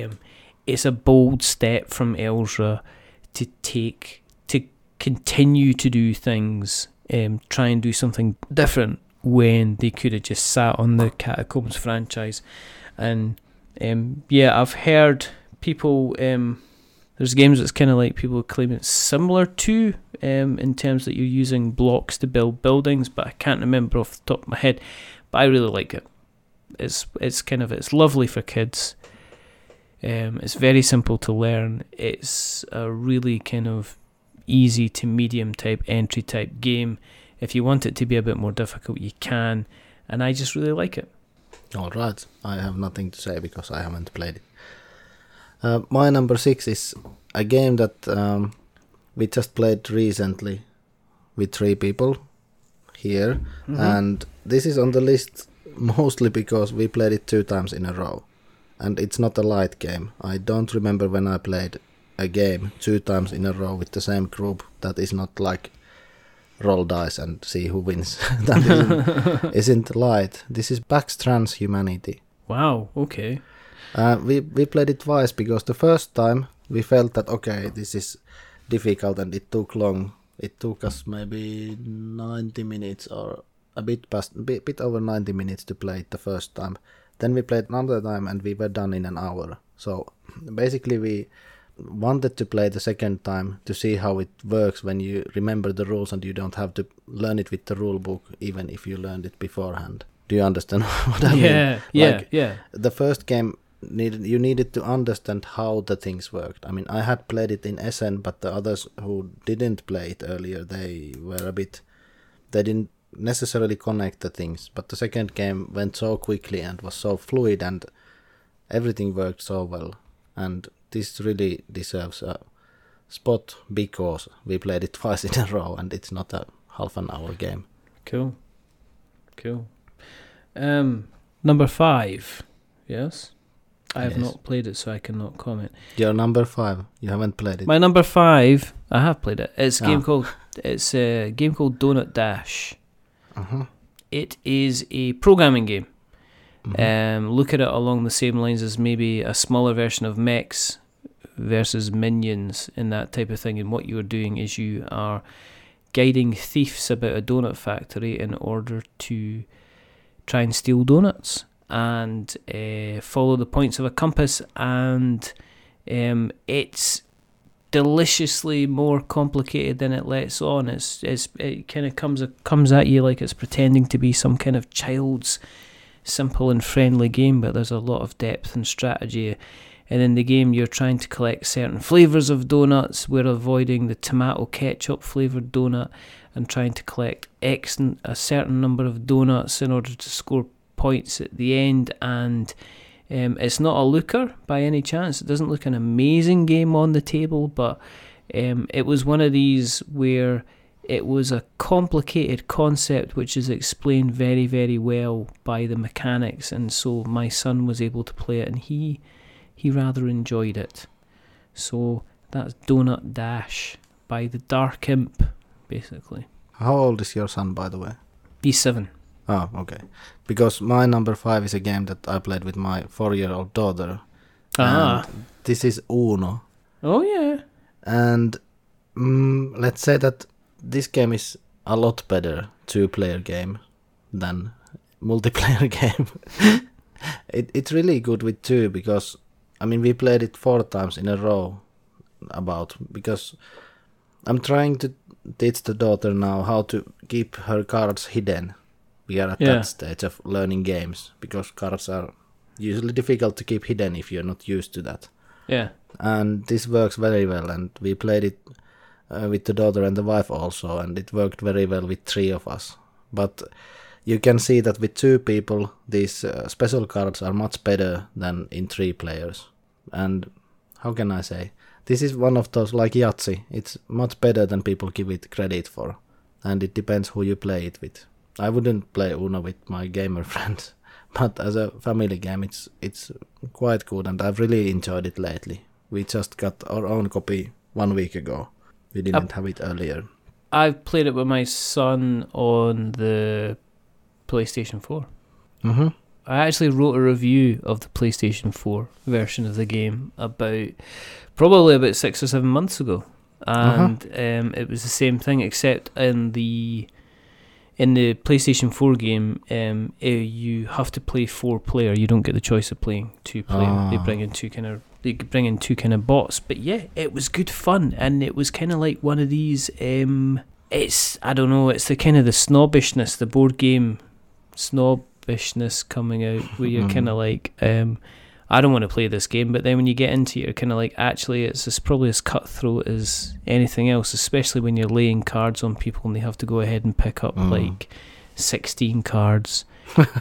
um, it's a bold step from Elzra to take to continue to do things, um, try and do something different when they could have just sat on the Catacombs franchise. And um, yeah, I've heard people. Um, there's games that's kind of like people claim it's similar to um, in terms that you're using blocks to build buildings, but I can't remember off the top of my head. But I really like it. It's it's kind of it's lovely for kids. Um, it's very simple to learn. It's a really kind of easy to medium type entry type game. If you want it to be a bit more difficult, you can, and I just really like it. All right, I have nothing to say because I haven't played it. Uh, my number six is a game that um, we just played recently with three people here, Mm-hmm. and this is on the list mostly because we played it two times in a row, and it's not a light game. I don't remember when I played a game two times in a row with the same group that is not like roll dice and see who wins. *laughs* that isn't, *laughs* isn't light. This is Pax Transhumanity. Wow. Okay. Uh, we we played it twice because the first time we felt that okay, this is difficult and it took long. It took us maybe 90 minutes or a bit past, bit, bit over 90 minutes to play it the first time. Then we played another time and we were done in an hour. So basically, we wanted to play the second time to see how it works when you remember the rules and you don't have to learn it with the rule book, even if you learned it beforehand. Do you understand *laughs* what I mean? Yeah. Yeah. Like, yeah. the first game needed you needed to understand how the things worked. I mean, I had played it in Essen, but the others who didn't play it earlier, they were a bit they didn't necessarily connect the things. But the second game went so quickly and was so fluid and everything worked so well. And this really deserves a spot because we played it *laughs* twice in a row and it's not a half an hour game. Cool. Cool. Um, number five. Yes. I have Yes. not played it, so I cannot comment. Your number five, you haven't played it. My number five, I have played it. It's a game Ah. called it's a game called Donut Dash. Uh-huh. It is a programming game. Mhm. Um, look at it along the same lines as maybe a smaller version of Mechs versus Minions and that type of thing. And what you're doing is you are guiding thieves about a donut factory in order to try and steal donuts and uh, follow the points of a compass. And um, it's deliciously more complicated than it lets on. It's, it's it kind of comes comes at you like it's pretending to be some kind of child's simple and friendly game, but there's a lot of depth and strategy. And in the game, you're trying to collect certain flavors of donuts. We're avoiding the tomato ketchup flavored donut and trying to collect X a certain number of donuts in order to score points at the end. And um, it's not a looker by any chance. It doesn't look an amazing game on the table, but um, it was one of these where it was a complicated concept which is explained very very well by the mechanics and so my son was able to play it and he he rather enjoyed it so that's donut dash by the dark imp basically How old is your son, by the way? b7 Oh, okay. Because my number five is a game that I played with my four-year-old daughter. ah And this is Uno, oh yeah and mm, let's say that this game is a lot better two-player game than *laughs* multiplayer *laughs* game. it it's really good with two because I mean we played it four times in a row. About because I'm trying to teach the daughter now how to keep her cards hidden. We are at Yeah. that stage of learning games because cards are usually difficult to keep hidden if you're not used to that. yeah And this works very well, and we played it uh, with the daughter and the wife also, and it worked very well with three of us. But you can see that with two people, these uh, special cards are much better than in three players. And how can I say? This is one of those like Yahtzee. It's much better than people give it credit for, and it depends who you play it with. I wouldn't play Uno with my gamer *laughs* friends, but as a family game, it's it's quite good, and I've really enjoyed it lately. We just got our own copy one week ago. We didn't have it earlier. i've played it with my son on the playstation 4 Mm-hmm. I actually wrote a review of the PlayStation 4 version of the game about probably about six or seven months ago, and um, it was the same thing except in the in the PlayStation 4 game, um, eh, you have to play four player. You don't get the choice of playing two player. They Ah. bring in two kind of they bring in two kind of bots, but yeah, it was good fun, and it was kind of like one of these. Um, it's I don't know. It's the kind of the snobbishness, the board game snobbishness coming out, where you're kind of *laughs* like, um, I don't want to play this game, but then when you get into it, you're kind of like, actually, it's as probably as cutthroat as anything else, especially when you're laying cards on people and they have to go ahead and pick up Mm. like sixteen cards,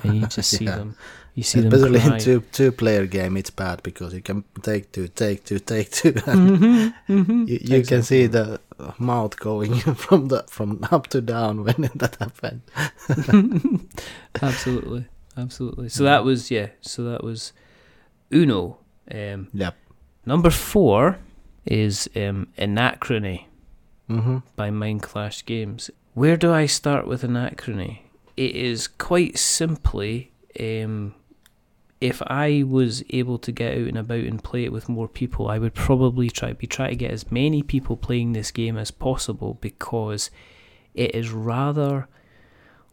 and you just *laughs* see Yeah. them, you see Especially them in two two player game, it's bad because you can take two, take two, take two, and *laughs* Mhm, mhm. you, you can see the mouth going *laughs* from the from up to down when that happened. absolutely, absolutely. So that was yeah. So that was Uno. Um, Yep. number four is um, Anachrony Mm-hmm. by Mind Clash Games. Where do I start with Anachrony? It is quite simply um, if I was able to get out and about and play it with more people, I would probably try be try to get as many people playing this game as possible because it is rather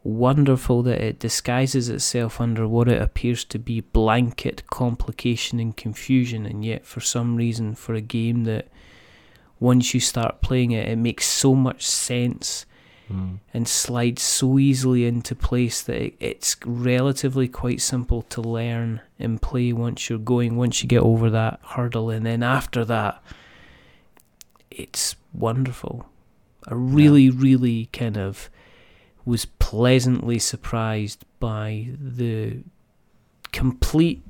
wonderful that it disguises itself under what it appears to be blanket complication and confusion and yet for some reason for a game that once you start playing it it makes so much sense Mm. and slides so easily into place that it, it's relatively quite simple to learn and play once you're going, once you get over that hurdle. And then after that, it's wonderful. A really, really kind of was pleasantly surprised by the complete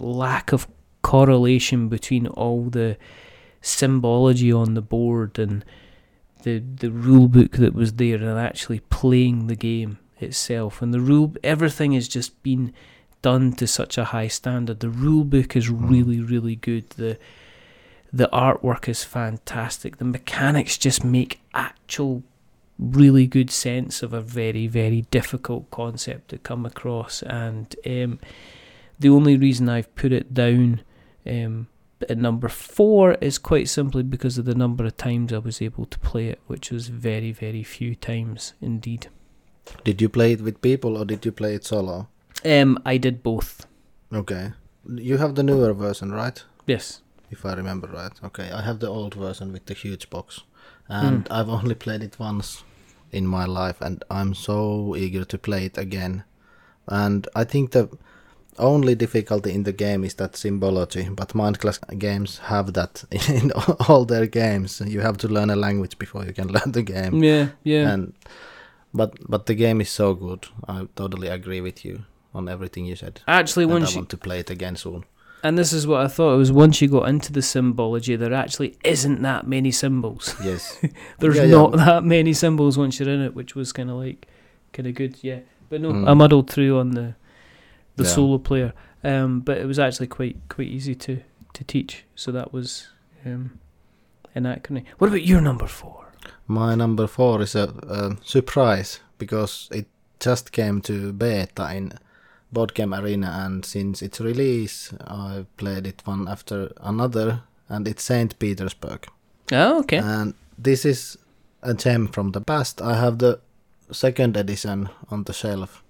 lack of correlation between all the symbology on the board and the the rule book that was there and actually playing the game itself. And the rule everything has just been done to such a high standard. The rule book is mm. really really good. The the artwork is fantastic. The mechanics just make actual really good sense of a very very difficult concept to come across and um, the only reason I've put it down um, at number four is quite simply because of the number of times I was able to play it, which was very, very few times indeed. Did you play it with people or did you play it solo? Um, I did both. Okay. You have the newer version, right? Yes. If I remember right. Okay, I have the old version with the huge box. And hmm. I've only played it once in my life and I'm so eager to play it again. And I think the only difficulty in the game is that symbology, but Mindclash games have that *laughs* in all their games. You have to learn a language before you can *laughs* learn the game. Yeah, yeah. And but but the game is so good. I totally agree with you on everything you said. actually, And I you, want to play it again soon. And this is what I thought, it was once you got into the symbology, there actually isn't that many symbols. Yes. *laughs* There's Yeah, yeah. not that many symbols once you're in it, which was kind of like, kind of good, yeah. But no, Mm. I muddled through on the the Yeah. solo player, um, but it was actually quite quite easy to to teach. So that was um, Anachrony. What about your number four? My number four is a, a surprise because it just came to beta in Board Game Arena, and since its release, I played it one after another, and it's Saint Petersburg. Oh, okay. And this is a gem from the past. I have the second edition on the shelf,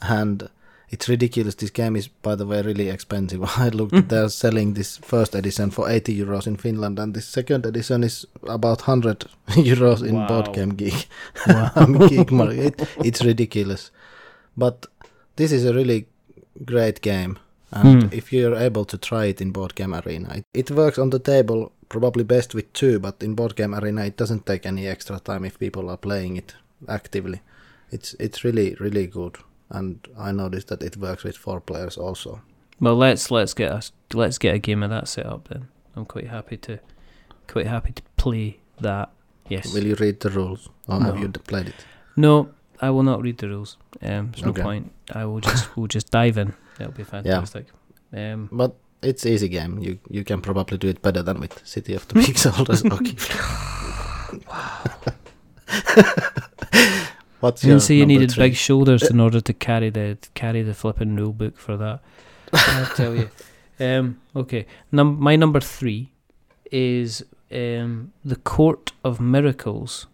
and it's ridiculous. This game is, by the way, really expensive. *laughs* I looked; mm-hmm. they're selling this first edition for 80 euros in Finland, and this second edition is about 100 *laughs* euros in Wow. Board Game Geek. *laughs* Wow. Geek market. It, it's ridiculous, but this is a really great game. And Hmm. if you're able to try it in Board Game Arena, it, it works on the table probably best with two, but in Board Game Arena it doesn't take any extra time if people are playing it actively. It's it's really really good, and I noticed that it works with four players also. Well, let's let's get us let's get a game of that set up then. I'm quite happy to quite happy to play that. Yes. Will you read the rules, or have you played it? No, I will not read the rules. Um, there's no Okay. point. I will just *laughs* we'll just dive in. That'll be fantastic. Um, But it's easy game. You you can probably do it better than with City of the Big Shoulders. okay. What's I didn't say you needed three? big shoulders in order to carry the carry the flipping rule book for that. I'll *laughs* tell you. Um, okay, Num- my number three is um, the Court of Miracles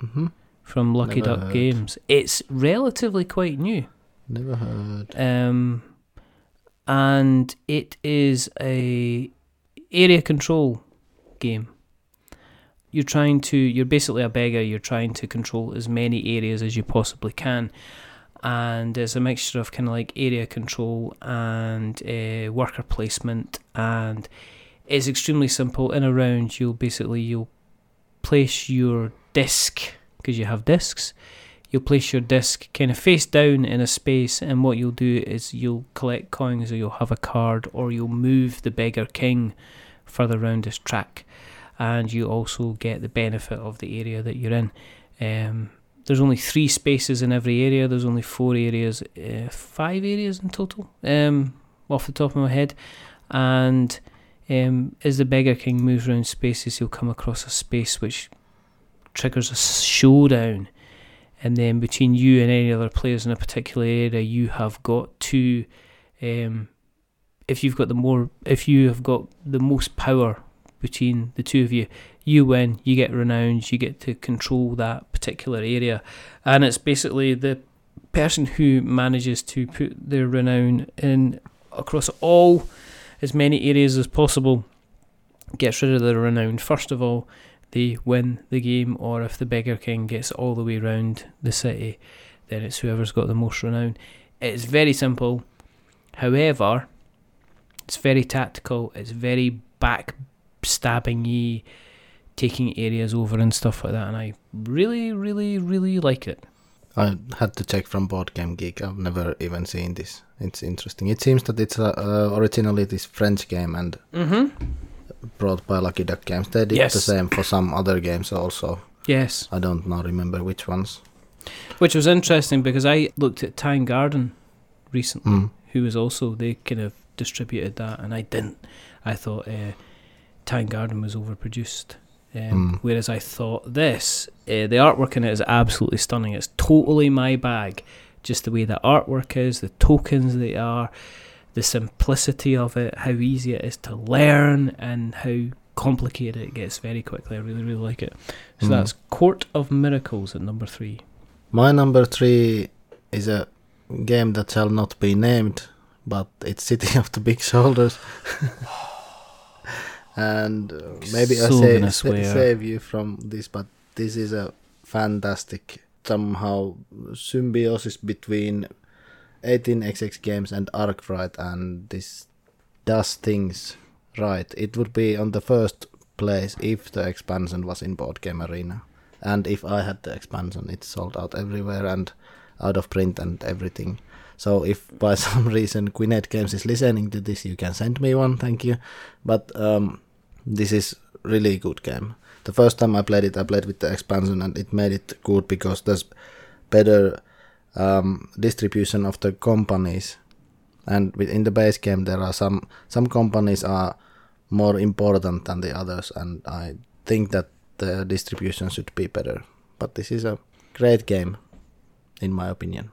Mm hmm from Lucky Never Duck. Games. It's relatively quite new. Never heard. um, and it is a area control game. You're trying to. You're basically a beggar. You're trying to control as many areas as you possibly can, and it's a mixture of kind of like area control and uh, worker placement, and it's extremely simple. In a round, you'll basically you'll place your disc because you have discs you'll place your disc kind of face down in a space, and what you'll do is you'll collect coins, or you'll have a card, or you'll move the beggar king further round this track, and you also get the benefit of the area that you're in. Um, there's only three spaces in every area. There's only four areas, uh, five areas in total, um, off the top of my head, and Um, as the Beggar King moves around spaces, he'll come across a space which triggers a showdown, and then between you and any other players in a particular area, you have got to. Um, if you've got the more, if you have got the most power between the two of you, you win. You get renowned. You get to control that particular area, and it's basically the person who manages to put their renown in across all as many areas as possible gets rid of their renown first of all they win the game or if the beggar king gets all the way around the city then it's whoever's got the most renown it's very simple however it's very tactical it's very backstabbing y taking areas over and stuff like that and i really really really like it I had to check from Board Game Geek. I've never even seen this. It's interesting. It seems that it's uh, uh, originally this French game and mm-hmm. Brought by Lucky Duck Games. They did Yes. the same for some other games also. yes I don't now remember which ones. which was interesting because i looked at Tang Garden recently Mm. who was also they kind of distributed that, and I didn't. I thought uh, Tang Garden was overproduced, um, Mm. whereas I thought this, uh, the artwork in it is absolutely stunning. It's totally my bag, just the way the artwork is, the tokens they are, the simplicity of it, how easy it is to learn, and how complicated it gets very quickly. I really, really like it. So Mm. that's Court of Miracles at number three. My number three is a game that shall not be named, but it's City *laughs* of the Big Shoulders. *laughs* and uh, maybe I So say, swear. save you from this, but this is a fantastic somehow symbiosis between 18xx games and Arkwright, and this does things right. It would be on the first place if the expansion was in Board Game Arena. And if I had the expansion, it's sold out everywhere and out of print and everything. So if by *laughs* some reason Quinet Games is listening to this, you can send me one, thank you. But um, this is really good game. The first time I played it, I played with the expansion and it made it good because there's better um, distribution of the companies. And within the base game, there are some some companies are more important than the others, and I think that the distribution should be better. But this is a great game, in my opinion.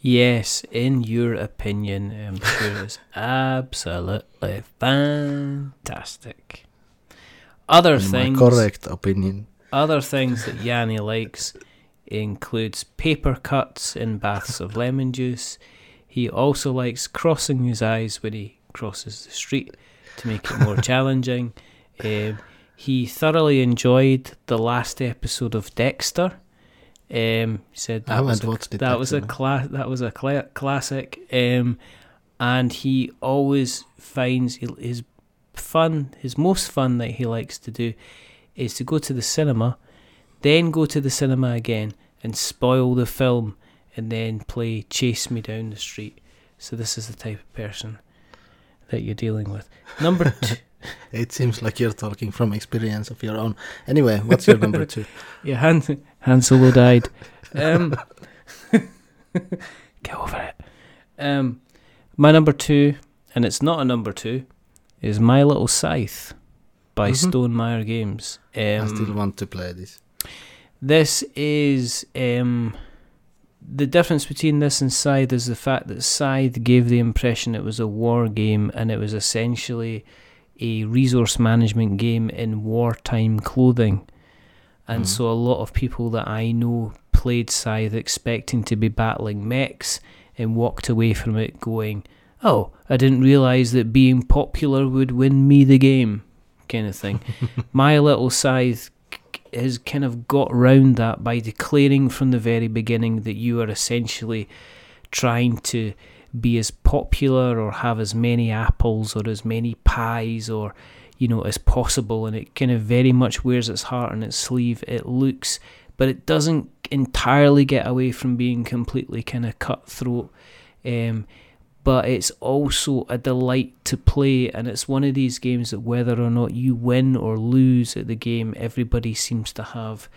Yes, in your opinion, I'm sure it's *laughs* absolutely fantastic. Other In things, correct opinion. other things that Yanni likes includes paper cuts in baths of lemon juice. He also likes crossing his eyes when he crosses the street to make it more *laughs* challenging. Um, he thoroughly enjoyed the last episode of Dexter. Um, he said I that was a, it. that was a actually. cla- that was a cla- classic. Um, and he always finds his fun, his most fun that he likes to do, is to go to the cinema, then go to the cinema again and spoil the film, and then play Chase Me Down the Street. So this is the type of person that you're dealing with. Number two, *laughs* It seems like you're talking from experience of your own. Anyway, what's your number two? *laughs* yeah, Han, Han Solo died. Um, *laughs* get over it. Um, my number two, and it's not a number two, is My Little Scythe by Mhm. Stonemaier Games. I Um, still want to play this. This is um, the difference between this and Scythe is the fact that Scythe gave the impression it was a war game and it was essentially a resource management game in wartime clothing. And Mhm. so a lot of people that I know played Scythe expecting to be battling mechs and walked away from it going, Oh, I didn't realise that being popular would win me the game, kind of thing. *laughs* My Little Scythe has kind of got round that by declaring from the very beginning that you are essentially trying to be as popular or have as many apples or as many pies or you know as possible. And it kind of very much wears its heart on its sleeve. It looks but it doesn't entirely get away from being completely kind of cutthroat. Um, but it's also a delight to play and it's one of these games that whether or not you win or lose at the game everybody seems to have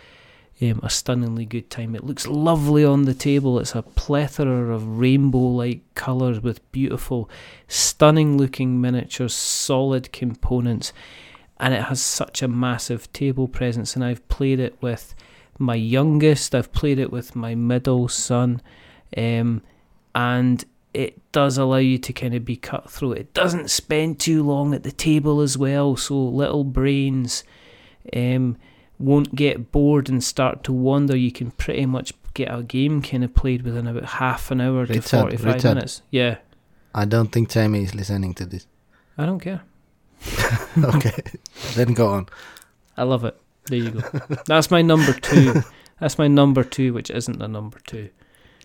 um, a stunningly good time. It looks lovely on the table. It's a plethora of rainbow like colours with beautiful, stunning looking miniatures, solid components, and it has such a massive table presence. And I've played it with my youngest, I've played it with my middle son, um, and it does allow you to kind of be cutthroat. It doesn't spend too long at the table as well, so little brains. Um, won't get bored and start to wander. You can pretty much get a game kind of played within about half an hour Richard, to 45 Richard. minutes. Yeah, I don't think Jamie is listening to this. I don't care. *laughs* *laughs* okay, then go on. I love it. There you go. That's my number two. *laughs* That's my number two, which isn't a number two.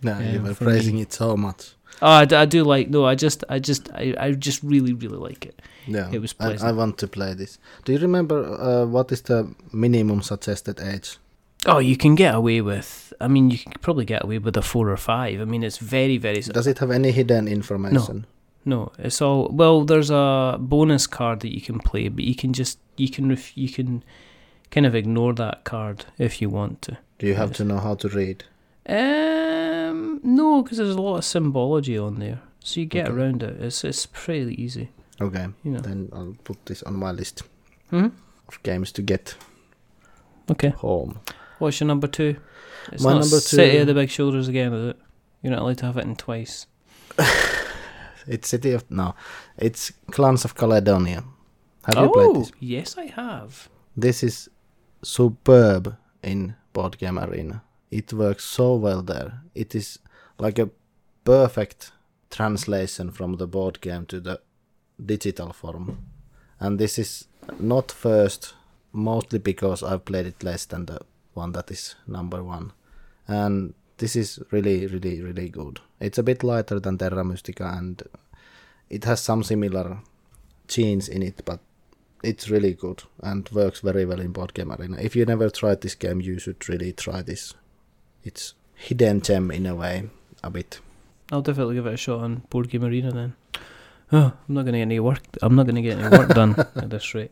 No, Yeah, you were for me. praising it so much. Oh, I do like. No, I just, I just, I, I just really, really like it. Yeah, It was I, I want to play this. Do you remember uh, what is the minimum suggested age? Oh, you can get away with. I mean, you can probably get away with a four or five. I mean, it's very, very. Does it have any hidden information? No, no. it's all well. There's a bonus card that you can play, but you can just you can ref, you can kind of ignore that card if you want to. Do you have to know how to read? Um, no, because there's a lot of symbology on there, so you get Okay. around it. It's it's pretty easy, Okay, you know. then I'll put this on my list Hmm? of games to get Okay. home. What's your number two? It's My number City of the Big Shoulders again, is it? You're not allowed to have it in twice. *laughs* It's City of no, it's Clans of Caledonia. Have oh, you played this? yes, I have. This is superb in Board Game Arena. It works so well there. It is like a perfect translation from the board game to the digital form. And this is not first, mostly because I've played it less than the one that is number one. And this is really, really, really good. It's a bit lighter than Terra Mystica and it has some similar genes in it, but it's really good and works very well in board game arena. If you never tried this game, you should really try this. It's hidden gem in a way, a bit. I'll definitely give it a shot on Board Game Arena then. Oh, I'm not going to get any work. I'm not going to get any work done *laughs* at this rate.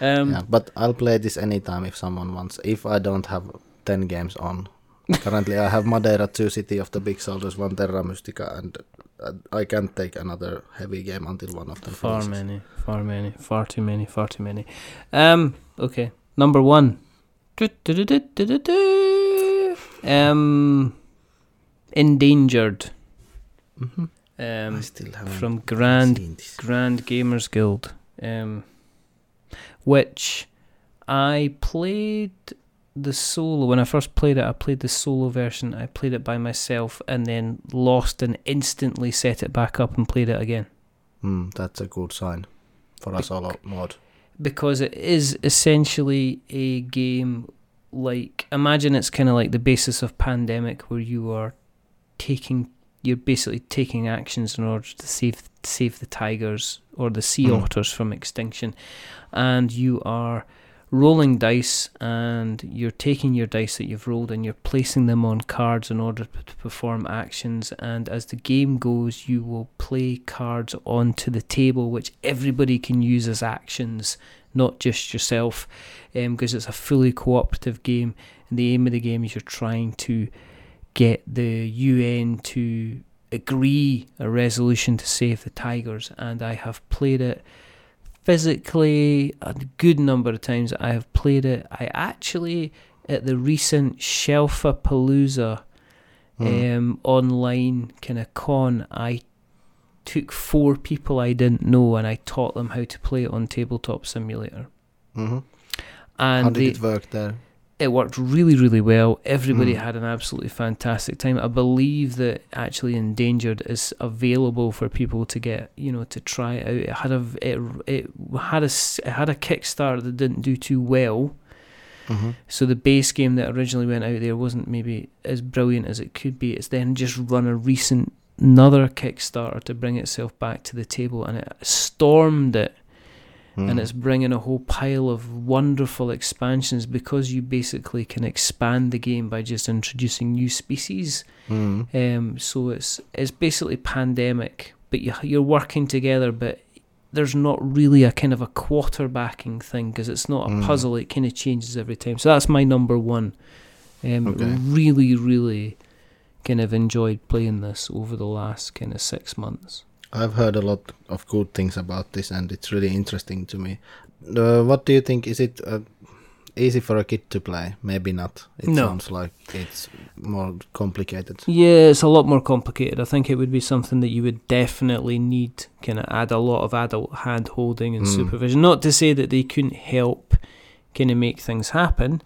Um, yeah, but I'll play this anytime if someone wants. If I don't have ten games on, currently I have Madeira, two City of the Big Shoulders, one Terra Mystica, and uh, I can't take another heavy game until one of them. Far finishes. many, far many, far too many, far too many. Um, okay, number one. Um, endangered. Mhm. I Um, still haven't from Grand. Grand Gamers Guild. Um, which I played the solo when I first played it. I played the solo version. I played it by myself and then lost and instantly set it back up and played it again. Mm, that's a good sign for a solo mod. because it is essentially a game like imagine it's kind of like the basis of pandemic where you are taking you're basically taking actions in order to save save the tigers or the sea Mm. otters from extinction. And you are rolling dice and you're taking your dice that you've rolled and you're placing them on cards in order to perform actions. And as the game goes you will play cards onto the table which everybody can use as actions not just yourself because it's a fully cooperative game and the aim of the game is you're trying to get the UN to agree a resolution to save the tigers and I have played it physically a good number of times I have played it. I actually at the recent Shelfapalooza Mm. um, online kind of con, I took four people I didn't know and I taught them how to play it on Tabletop Simulator. Mm-hmm. And How did they, it work there? it worked really, really well. Everybody Mm. had an absolutely fantastic time. I believe that actually Endangered is available for people to get, you know, to try it out. It had a, it, it had a, s- it had a Kickstarter that didn't do too well. hmm So the base game that originally went out there wasn't maybe as brilliant as it could be. It's then just run a recent another Kickstarter to bring itself back to the table, and it stormed it, Mm. and it's bringing a whole pile of wonderful expansions because you basically can expand the game by just introducing new species. Mm. Um, so it's it's basically pandemic, but you, you're working together, but there's not really a kind of a quarterbacking thing because it's not a Mm. puzzle. It kind of changes every time. So that's my number one. Um, Okay. Really, really kind of enjoyed playing this over the last kind of six months. I've heard a lot of good things about this, and it's really interesting to me. Uh, what do you think? Is it uh, easy for a kid to play? Maybe not. It No. sounds like it's more complicated. Yeah, it's a lot more complicated. I think it would be something that you would definitely need kind of add a lot of adult hand holding and Mm. supervision. Not to say that they couldn't help kind of make things happen,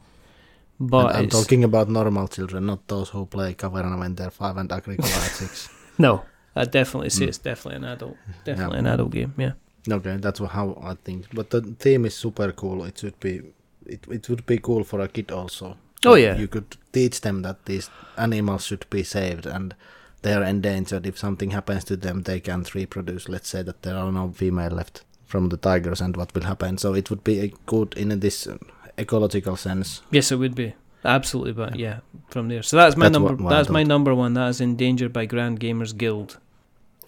but and I'm talking about normal children, not those who play Caverna when they're five and Agricola at six. *laughs* no, I'd definitely see Mm. it's definitely an adult, definitely an adult game. Yeah. Okay, that's how I think. But the theme is super cool. It should be, it, it would be cool for a kid also. Oh, yeah. You could teach them that these animals should be saved and they are endangered. If something happens to them, they can't reproduce. Let's say that there are no female left from the tigers, and what will happen? So it would be a good in this ecological sense. Yes, it would be absolutely. But yeah, from there. So that's my That's number. what- what that's my number one. That is endangered by Grand Gamers Guild.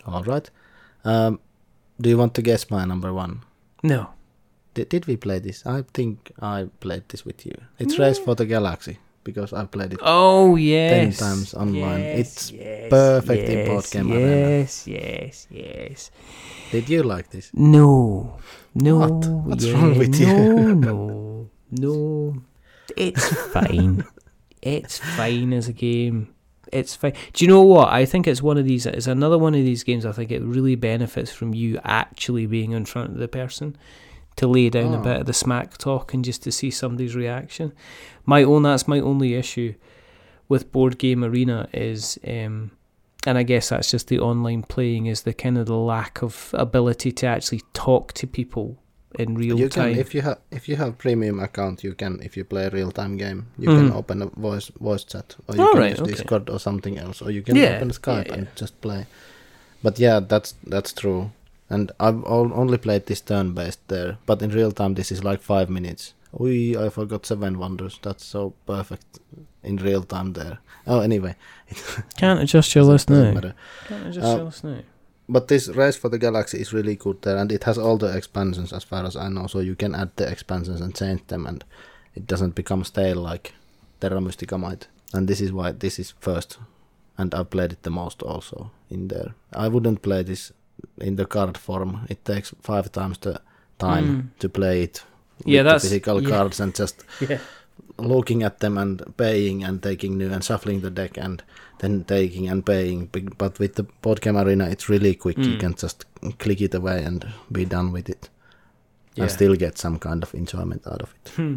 All right. Um, do you want to guess my number one? No. Did, did we play this? I think I played this with you. It's Race for the Galaxy because I played it. Oh yes. ten times online. Yes, It's yes, perfect in yes, board game arena. Yes, yes, yes. Did you like this? No, no. What? What's yeah, wrong with no, you? No, *laughs* no, No, it's *laughs* fine. it's fine as a game. It's fine. Do you know what? I think it's one of these. It's another one of these games. I think it really benefits from you actually being in front of the person to lay down a Oh. bit of the smack talk and just to see somebody's reaction. My own. That's my only issue with board game arena is, um, and I guess that's just the online playing is the kind of the lack of ability to actually talk to people in real you time. can if you have if you have premium account you can if you play a real time game you Mhm. can open a voice voice chat or you All can right, use okay. discord or something else or you can Yeah, open skype yeah, and just play but yeah that's that's true and i've only played this turn based there but in real time this is like five minutes we i forgot seven wonders that's so perfect in real time there oh anyway *laughs* Can't adjust your list now. Can't adjust Uh, your list now. But this Race for the Galaxy is really good there, and it has all the expansions as far as I know. So you can add the expansions and change them, and it doesn't become stale like Terra Mystica might. And this is why this is first, and I've played it the most also in there. I wouldn't play this in the card form. It takes five times the time Mm. to play it. Yeah, with the that's- physical yeah. cards and just *laughs* Yeah. Looking at them and paying and taking new and shuffling the deck and then taking and paying. Big- But with the board game arena, it's really quick. You Mm. can just click it away and be done with it, Yeah. and still get some kind of enjoyment out of it. Hmm.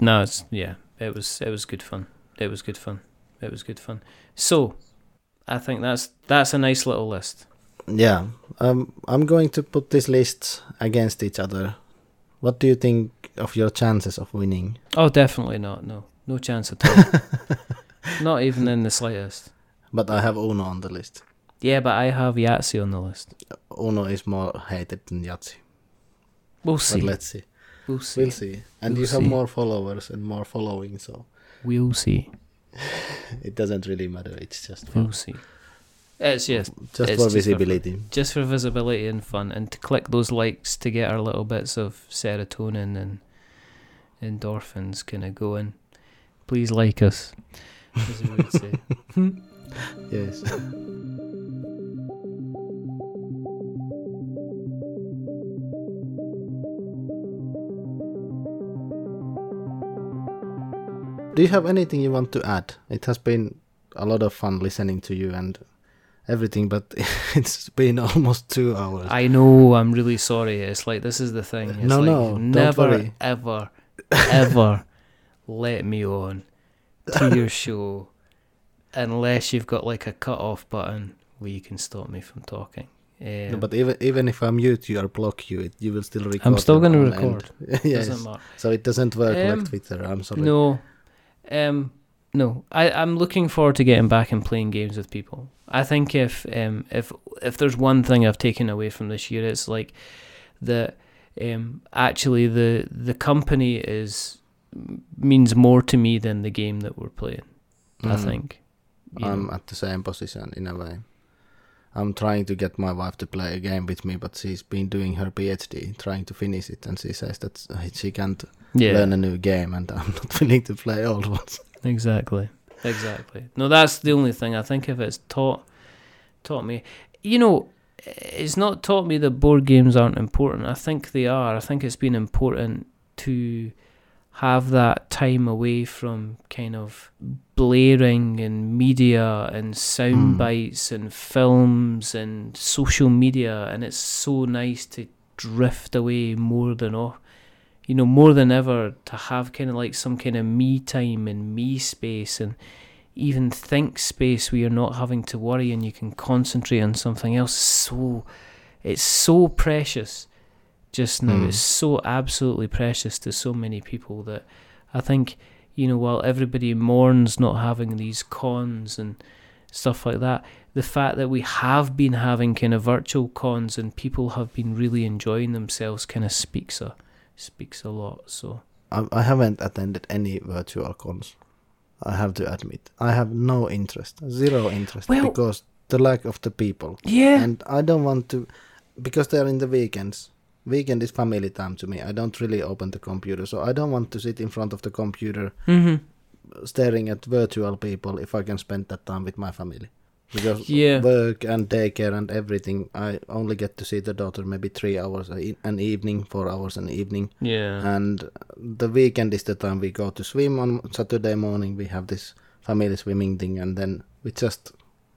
No, it's yeah. It was it was good fun. It was good fun. It was good fun. So, I think that's that's a nice little list. Yeah, um, I'm going to put these lists against each other. What do you think of your chances of winning? Oh, definitely not. No, no chance at all. *laughs* not even in the slightest. But I have Uno on the list. Yeah, but I have Yahtzee on the list. Uno is more hated than Yahtzee. We'll But see. let's see. We'll see. We'll see. And We'll you have see. more followers and more following, so We'll see. *laughs* it doesn't really matter. It's just for, We'll see. It's just just it's for just for- visibility. just for visibility and fun, and to click those likes to get our little bits of serotonin and endorphins kind of going. Please like us, as we would say. *laughs* Yes. Do you have anything you want to add? It has been a lot of fun listening to you and everything, but *laughs* it's been almost two hours. I know. I'm really sorry. It's like this is the thing. It's No, like no, don't never, ever, ever *laughs* let me on to *laughs* your show unless you've got like a cut off button where you can stop me from talking. Um, No, but even even if I mute you or block you, it, you will still record. I'm still gonna record. yes. doesn't matter. So it doesn't work Um, like Twitter. I'm sorry. No, um, no. I I'm looking forward to getting back and playing games with people. I think if um if if there's one thing I've taken away from this year, it's like that um actually the the company is means more to me than the game that we're playing. I Mm. think. you I'm know. at the same position in a way. I'm trying to get my wife to play a game with me, but she's been doing her PhD, trying to finish it, and she says that she can't yeah. learn a new game, and I'm *laughs* not willing to play old ones. Exactly. Exactly. No, that's the only thing I think if it's taught taught me. You know, it's not taught me that board games aren't important. I think they are. I think it's been important to have that time away from kind of blaring and media and sound Mm. bites and films and social media and it's so nice to drift away more than off you know more than ever to have kind of like some kind of me time and me space and even think space where you're not having to worry and you can concentrate on something else so it's so precious just now Mm. it's so absolutely precious to so many people that i think you know while everybody mourns not having these cons and stuff like that the fact that we have been having kind of virtual cons and people have been really enjoying themselves kind of speaks a speaks a lot so I, I haven't attended any virtual cons. I have to admit, I have no interest, zero interest, Well- because the lack of the people, yeah and I don't want to, because they're in the weekends. Weekend is family time to me. I don't really open the computer, so I don't want to sit in front of the computer mm-hmm. staring at virtual people if I can spend that time with my family. Because Yeah. work and daycare and everything, I only get to see the daughter maybe three hours an evening, four hours an evening. yeah And the weekend is the time we go to swim on Saturday morning. We have this family swimming thing, and then we just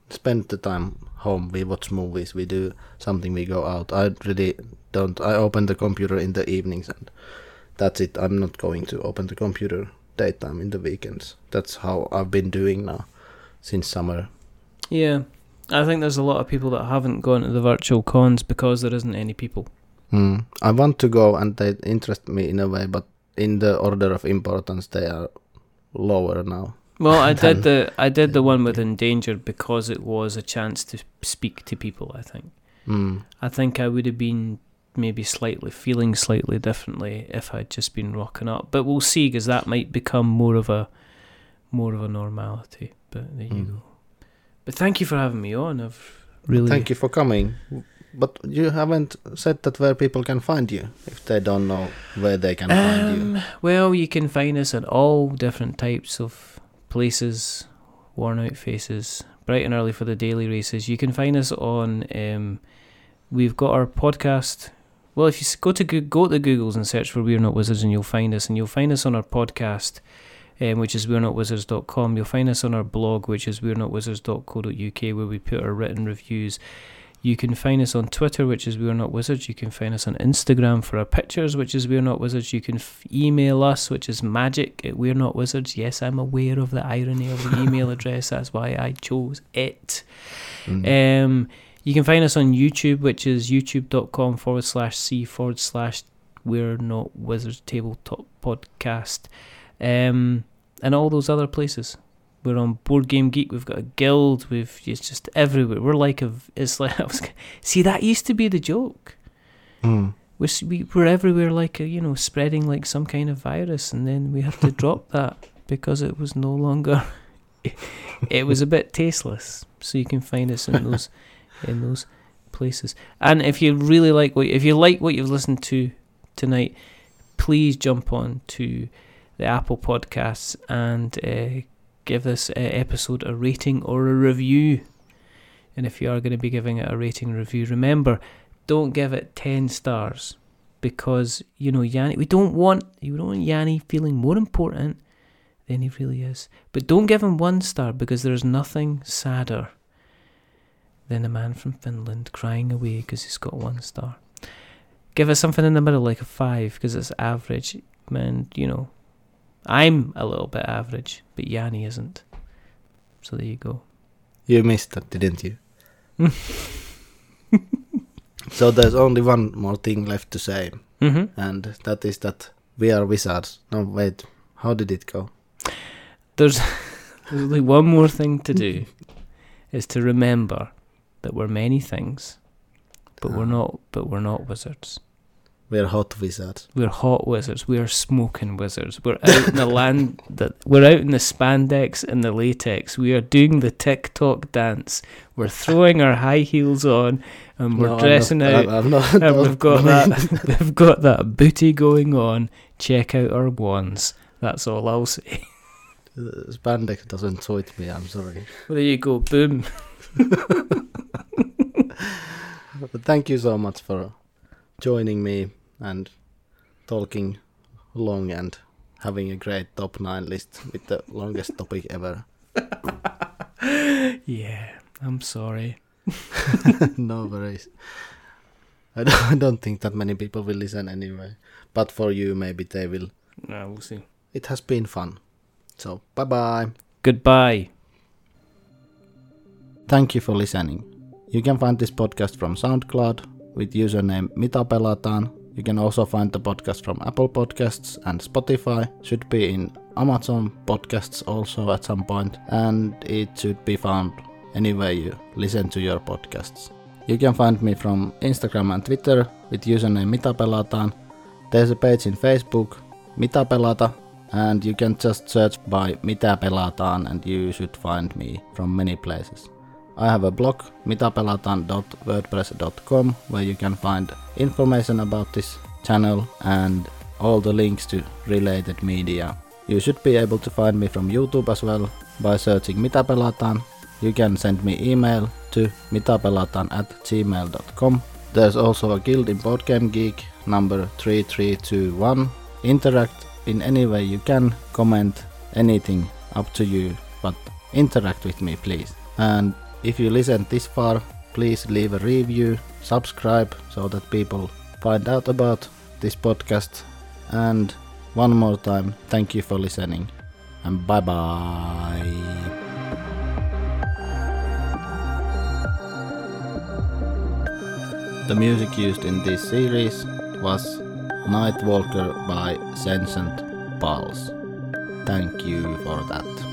spend the time home. We watch movies, we do something, we go out. I really don't. I open the computer in the evenings, and that's it. I'm not going to open the computer daytime in the weekends. That's how I've been doing now since summer. Yeah, I think there's a lot of people that haven't gone to the virtual cons because there isn't any people. Hmm. I want to go, and they interest me in a way, but in the order of importance, they are lower now. Well, I *laughs* did the I did the one with endangered because it was a chance to speak to people. I think. Hmm. I think I would have been maybe slightly feeling slightly differently if I'd just been rocking up. But we'll see because that might become more of a more of a normality. But there you Mm. go. But thank you for having me on. I've really Thank you for coming. But you haven't said that where people can find you if they don't know where they can find you. Um, well, you can find us at all different types of places, worn out faces, bright and early for the daily races. You can find us on. Um, we've got our podcast. Well, if you go to go to the Google's and search for We're Not Wizards, and you'll find us, and you'll find us on our podcast, um, which is we're not wizards.com. You'll find us on our blog, which is we're not wizards.co.uk, where we put our written reviews. You can find us on Twitter, which is We're Not Wizards. You can find us on Instagram for our pictures, which is We're Not Wizards. You can f- email us, which is magic at We're Not Wizards. Yes, I'm aware of the irony of the email *laughs* address. That's why I chose it. Mm. Um, you can find us on YouTube, which is youtube.com forward slash C forward slash We're Not Wizards Tabletop Podcast. Um, and all those other places. We're on Board Game Geek. We've got a guild. We've it's just everywhere. We're like a. It's like *laughs* I was. See, that used to be the joke. Mm. We're s- we, we're everywhere like a you know spreading like some kind of virus, and then we have to *laughs* drop that because it was no longer. *laughs* it was a bit tasteless. So you can find us in those in those places. And if you really like what if you like what you've listened to tonight, please jump on to the Apple Podcasts and uh, give this uh, episode a rating or a review. And if you are going to be giving it a rating review, remember, don't give it ten stars because you know Yanni. We don't want you don't want Yanni feeling more important than he really is. But don't give him one star because there's nothing sadder than a man from Finland crying away because he's got one star. Give us something in the middle, like a five, because it's average. Man, you know, I'm a little bit average, but Yanni isn't. So there you go. You missed that, didn't you? *laughs* so there's only one more thing left to say, Mm-hmm. and that is that we are wizards. No, wait, how did it go? There's, *laughs* there's only one more thing to do, *laughs* is to remember that we're many things, but we're Ah. not. But we're not wizards. We're hot wizards. We're hot wizards. We are smoking wizards. We're out in the *laughs* land that we're out in the spandex and the latex. We are doing the TikTok dance. We're throwing our high heels on and we're No, I'm dressing not- out. I'm, I'm not. and we've got that. *laughs* We've got that booty going on. Check out our wands. That's all I'll say. *laughs* Spandex doesn't suit me, I'm sorry. Well, there you go. Boom. But thank you so much for joining me and talking long and having a great top nine list with the *laughs* longest topic ever. *laughs* Yeah, I'm sorry. *laughs* no worries. I don't, I don't think that many people will listen anyway. But for you, maybe they will. No, we'll see. It has been fun. So, bye bye. Goodbye. Thank you for listening. You can find this podcast from SoundCloud with username Mitä pelataan. You can also find the podcast from Apple Podcasts and Spotify. Should be in Amazon Podcasts also at some point, and it should be found anywhere you listen to your podcasts. You can find me from Instagram and Twitter with username Mitä pelataan. There's a page in Facebook, Mitä pelata, and you can just search by Mitä pelataan and you should find me from many places. I have a blog mitapelataan.wordpress.com where you can find information about this channel and all the links to related media. You should be able to find me from YouTube as well by searching Mitapelataan. You can send me email to mitapelataan at gmail.com. There's also a guild in Boardgame Geek number 3321. Interact in any way you can, comment anything up to you, but interact with me please. And if you listen this far, please leave a review, subscribe so that people find out about this podcast. And one more time, thank you for listening and bye bye. The music used in this series was Nightwalker by Sentient Pulse. Thank you for that.